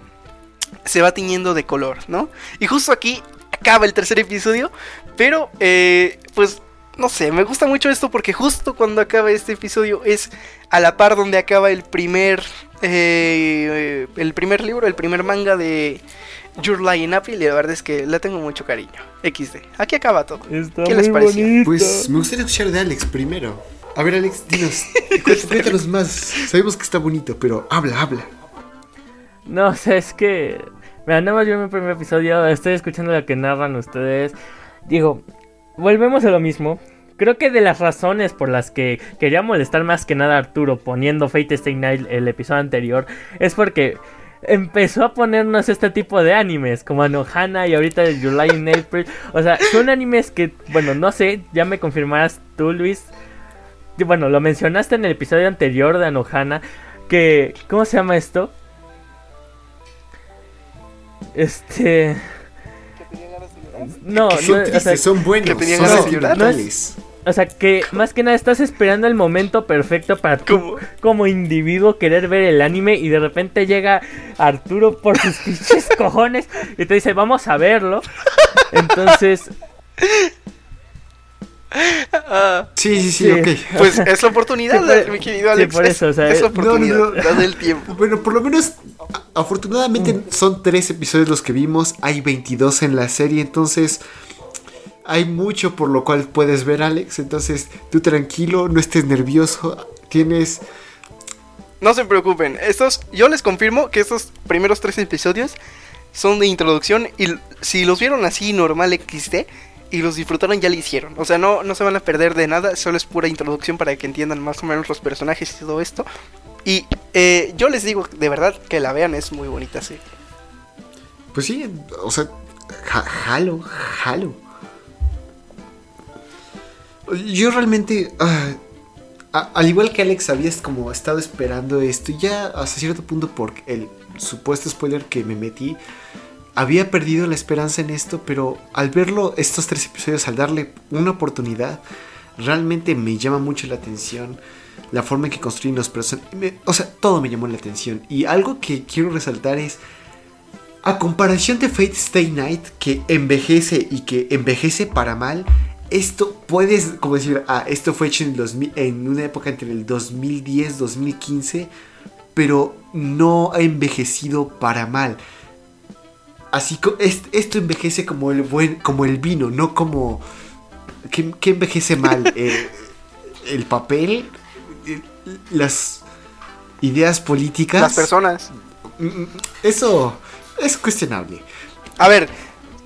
se va tiñendo de color, ¿no? Y justo aquí acaba el tercer episodio, pero eh, pues no sé, me gusta mucho esto porque justo cuando acaba este episodio es a la par donde acaba el primer eh, el primer libro, el primer manga de Your Lie in April y la verdad es que le tengo mucho cariño. XD. Aquí acaba todo. ¿Qué les pareció? Pues me gustaría escuchar de Alex primero. A ver, Alex, dinos, <laughs> cuéntanos más. Sabemos que está bonito, pero habla, habla. No, o sea, es que. Mira, nada más yo en mi primer episodio estoy escuchando lo que narran ustedes. Digo, volvemos a lo mismo. Creo que de las razones por las que quería molestar más que nada a Arturo poniendo Fate Stay Night el episodio anterior es porque empezó a ponernos este tipo de animes como Anohana y ahorita el July in April. O sea, son animes que, bueno, no sé, ya me confirmarás tú, Luis. Bueno, lo mencionaste en el episodio anterior de Anohana. Que, ¿cómo se llama esto? Este. No, son no, tristes, o sea, son buenos. que tenían ganas de llorar. sentimentales. O sea, que más que nada estás esperando el momento perfecto para tú, ¿Cómo? como individuo querer ver el anime y de repente llega Arturo por sus <laughs> pinches cojones y te dice, vamos a verlo. Entonces, Ah, Sí, sí, sí, Sí. ok. <laughs> pues es la oportunidad, Sí, por- mi querido sí, Alex. por es- eso, o sea, es la eh, oportunidad. no, no, tiempo. Bueno, por lo menos, afortunadamente son tres episodios los que vimos, hay 22 en la serie, entonces hay mucho por lo cual puedes ver, Alex. Entonces, tú tranquilo, no estés nervioso, tienes... No se preocupen, estos, yo les confirmo que estos primeros tres episodios son de introducción y si los vieron así normal XD y los disfrutaron ya lo hicieron. O sea, no, no se van a perder de nada, solo es pura introducción para que entiendan más o menos los personajes y todo esto. Y eh, yo les digo de verdad que la vean, es muy bonita, sí. Pues sí, o sea, ja- jalo, jalo. Yo realmente, ah, al igual que Alex, habías como estado esperando esto. Ya hasta cierto punto, por el supuesto spoiler que me metí, había perdido la esperanza en esto. Pero al verlo, estos tres episodios, al darle una oportunidad, realmente me llama mucho la atención. La forma en que construyen los personajes. O sea, todo me llamó la atención. Y algo que quiero resaltar es. A comparación de Fate Stay Night, que envejece y que envejece para mal, esto puedes, como decir, ah, esto fue hecho en, el 2000 en una época entre el 2010 2015, pero no ha envejecido para mal. Así que esto envejece como el buen, como el vino, no como que, que envejece mal <laughs> Eh, el papel, eh, las ideas políticas. Las personas. Mm, Eso es cuestionable. A ver,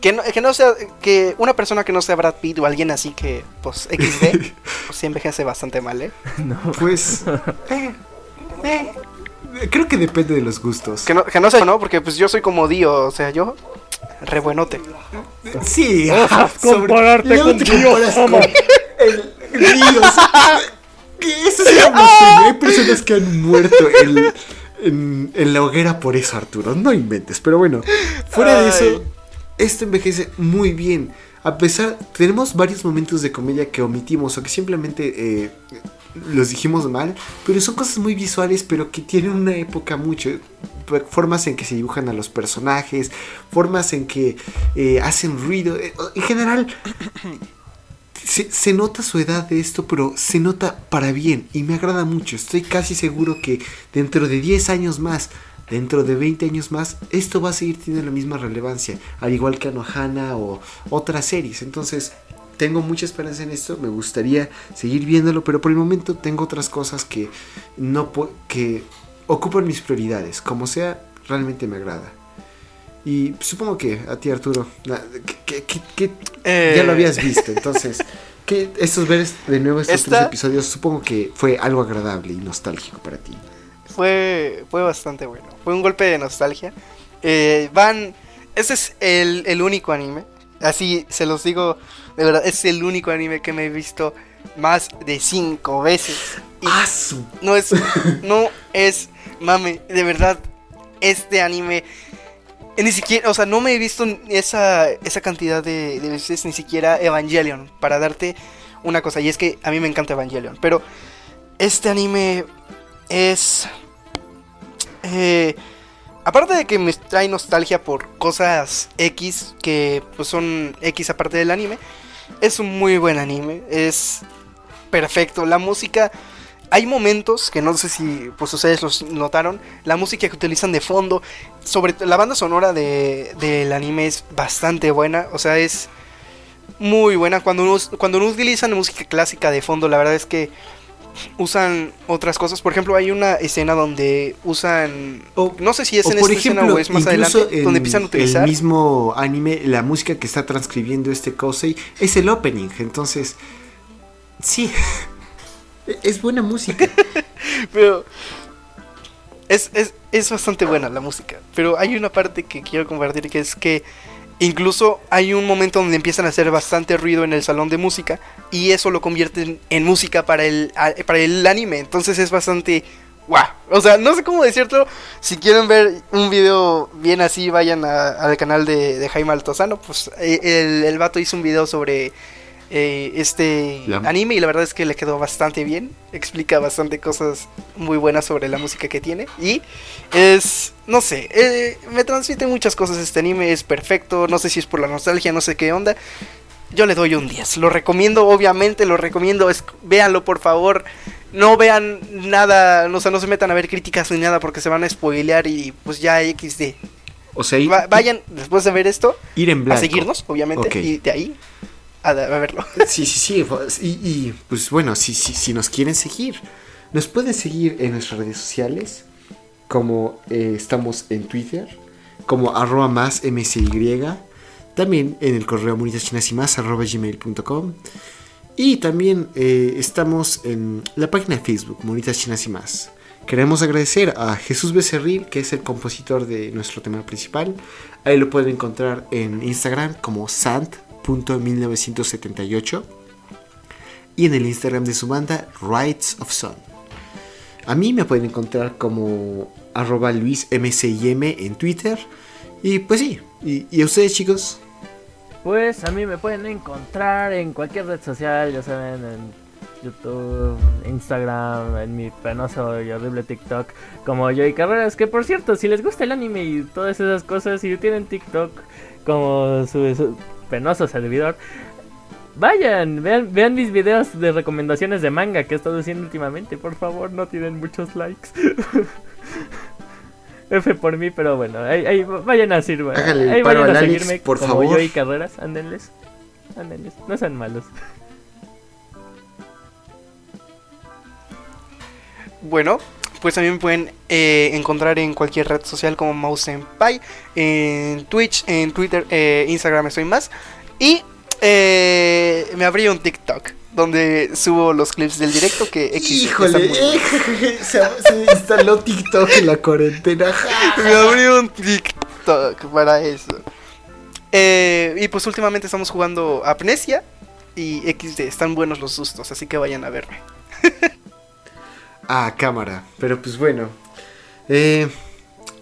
que no, que no sea, que una persona que no sea Brad Pitt o alguien así que, pues, <laughs> XD, pues sí envejece bastante mal, ¿eh? <laughs> no. Pues. eh, creo que depende de los gustos. Que no, que no sea, ¿no? Porque pues yo soy como Dio, o sea, yo, re buenote. Sí, <laughs> compararte con con el Dios. Que Eso se llama serio. Hay personas que han muerto en, en- en la hoguera por eso, Arturo. No inventes. Pero bueno, fuera de eso, esto envejece muy bien. A pesar, tenemos varios momentos de comedia que omitimos o que simplemente eh, los dijimos mal, pero son cosas muy visuales, pero que tienen una época mucho. Formas en que se dibujan a los personajes, formas en que eh, hacen ruido. eh, En general, <coughs> se, se nota su edad de esto, pero se nota para bien y me agrada mucho. Estoy casi seguro que dentro de 10 años más, dentro de 20 años más, esto va a seguir teniendo la misma relevancia, al igual que Anohana o otras series. Entonces, tengo mucha esperanza en esto, me gustaría seguir viéndolo, pero por el momento tengo otras cosas que no que ocupan mis prioridades. Como sea, realmente me agrada. Y supongo que a ti, Arturo, que, que- que- que ya lo Eh, habías visto, entonces, que estos ver de nuevo estos Esta- tres episodios, supongo que fue algo agradable y nostálgico para ti. Fue, fue bastante bueno. Fue un golpe de nostalgia. Eh, van. Ese es el, el único anime. Así se los digo. De verdad, es el único anime que me he visto más de cinco veces. Y ¡Ah, no es. No es. Mame, de verdad. Este anime. Ni siquiera. O sea, no me he visto esa, esa cantidad de, de veces. Ni siquiera Evangelion. Para darte una cosa. Y es que a mí me encanta Evangelion. Pero. Este anime. Es. Eh, aparte de que me trae nostalgia por cosas X que pues son X aparte del anime, es un muy buen anime, es perfecto. La música, hay momentos que no sé si pues ustedes los notaron, la música que utilizan de fondo, sobre la banda sonora de, del anime es bastante buena, o sea, es muy buena. Cuando no, cuando utilizan música clásica de fondo, la verdad es que usan otras cosas. Por ejemplo, hay una escena donde usan. O- no sé si es en esta escena o es más adelante, en donde empiezan a utilizar. el mismo anime, la música que está transcribiendo este Kosei es el opening, entonces, sí, <laughs> es buena música. <laughs> Pero. Es, es, es bastante buena la música. Pero hay una parte que quiero compartir que es que. Incluso hay un momento donde empiezan a hacer bastante ruido en el salón de música y eso lo convierten en música para el, para el anime. Entonces es bastante guau. O sea, no sé cómo decirlo. Si quieren ver un video bien así, vayan al canal de, de Jaime Altozano. Pues eh, el, el vato hizo un video sobre eh, este anime y la verdad es que le quedó bastante bien. Explica bastante cosas muy buenas sobre la música que tiene. Y es, no sé, eh, me transmite muchas cosas este anime. Es perfecto. No sé si es por la nostalgia, no sé qué onda. Yo le doy un 10. Lo recomiendo, obviamente, lo recomiendo. Es, véanlo, por favor. No vean nada, o sea, no se metan a ver críticas ni nada porque se van a spoilear y pues ya XD. O sea, Va- vayan, después de ver esto, ir en blanco. a seguirnos, obviamente, y de ahí a, verlo. <laughs> Sí, sí, sí. Y, pues bueno, si, si, si nos quieren seguir, nos pueden seguir en nuestras redes sociales, como eh, estamos en Twitter, como arroba más msy, también en el correo chinas y más arroba gmail.com y también eh, estamos en la página de Facebook, Monitas Chinas y más. Queremos agradecer a Jesús Becerril, que es el compositor de nuestro tema principal. Ahí lo pueden encontrar en Instagram como sant.1978 y en el Instagram de su banda Rights of Sun. A mí me pueden encontrar como arroba luismcim en Twitter. Y pues sí, y, y a ustedes chicos, Pues a mí me pueden encontrar en cualquier red social, ya saben, en YouTube, Instagram, en mi penoso y horrible TikTok, como Joey Carreras, que por cierto, si les gusta el anime y todas esas cosas, si tienen TikTok como su penoso servidor, vayan, vean, vean mis videos de recomendaciones de manga que he estado haciendo últimamente, por favor, no tienen muchos likes. <laughs> F por mí, pero bueno, ahí, ahí vayan a el Ahí vayan a Alex, seguirme por como favor. yo y carreras, ándenles. Ándenles, no sean malos. Bueno, pues también me pueden eh, encontrar en cualquier red social como Mouse Senpai, en Twitch, en Twitter, eh, Instagram estoy más. Y eh, me abrí un TikTok donde subo los clips del directo que X híjole, eh, <laughs> se, se instaló TikTok en la cuarentena. <laughs> Me abrí un TikTok para eso. Eh, y pues últimamente estamos jugando Amnesia y XD. Están buenos los sustos, así que vayan a verme. <laughs> a cámara. Pero pues bueno. Eh,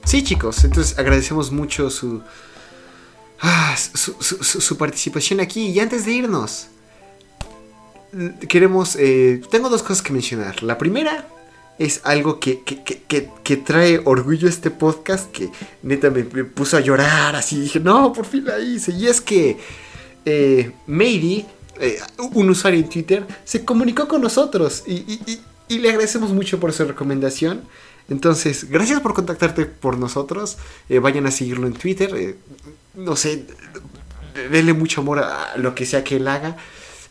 sí, chicos. Entonces agradecemos mucho su, ah, su, participación aquí. Y antes de irnos, queremos... eh, tengo dos cosas que mencionar. La primera es algo que, que- que- que- trae orgullo a este podcast, que neta me, puso a llorar así. Dije, no, por fin la hice. Y es que eh, Meiri, eh, un usuario en Twitter, se comunicó con nosotros y- y- y le agradecemos mucho por su recomendación. Entonces, gracias por contactarte por nosotros. Eh, vayan a seguirlo en Twitter. eh, no sé, denle mucho amor a lo que sea que él haga.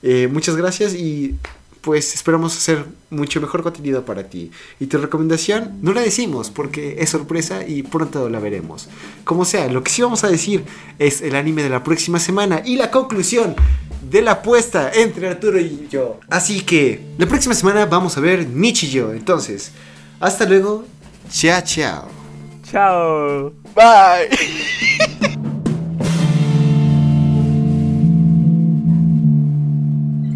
Eh, muchas gracias y pues esperamos hacer mucho mejor contenido para ti. Y tu recomendación no la decimos porque es sorpresa y pronto la veremos. Como sea, lo que sí vamos a decir es el anime de la próxima semana y la conclusión de la apuesta entre Arturo y yo. Así que la próxima semana vamos a ver Nichijou. Entonces, hasta luego. Chao, chao. Chao. Bye. <laughs>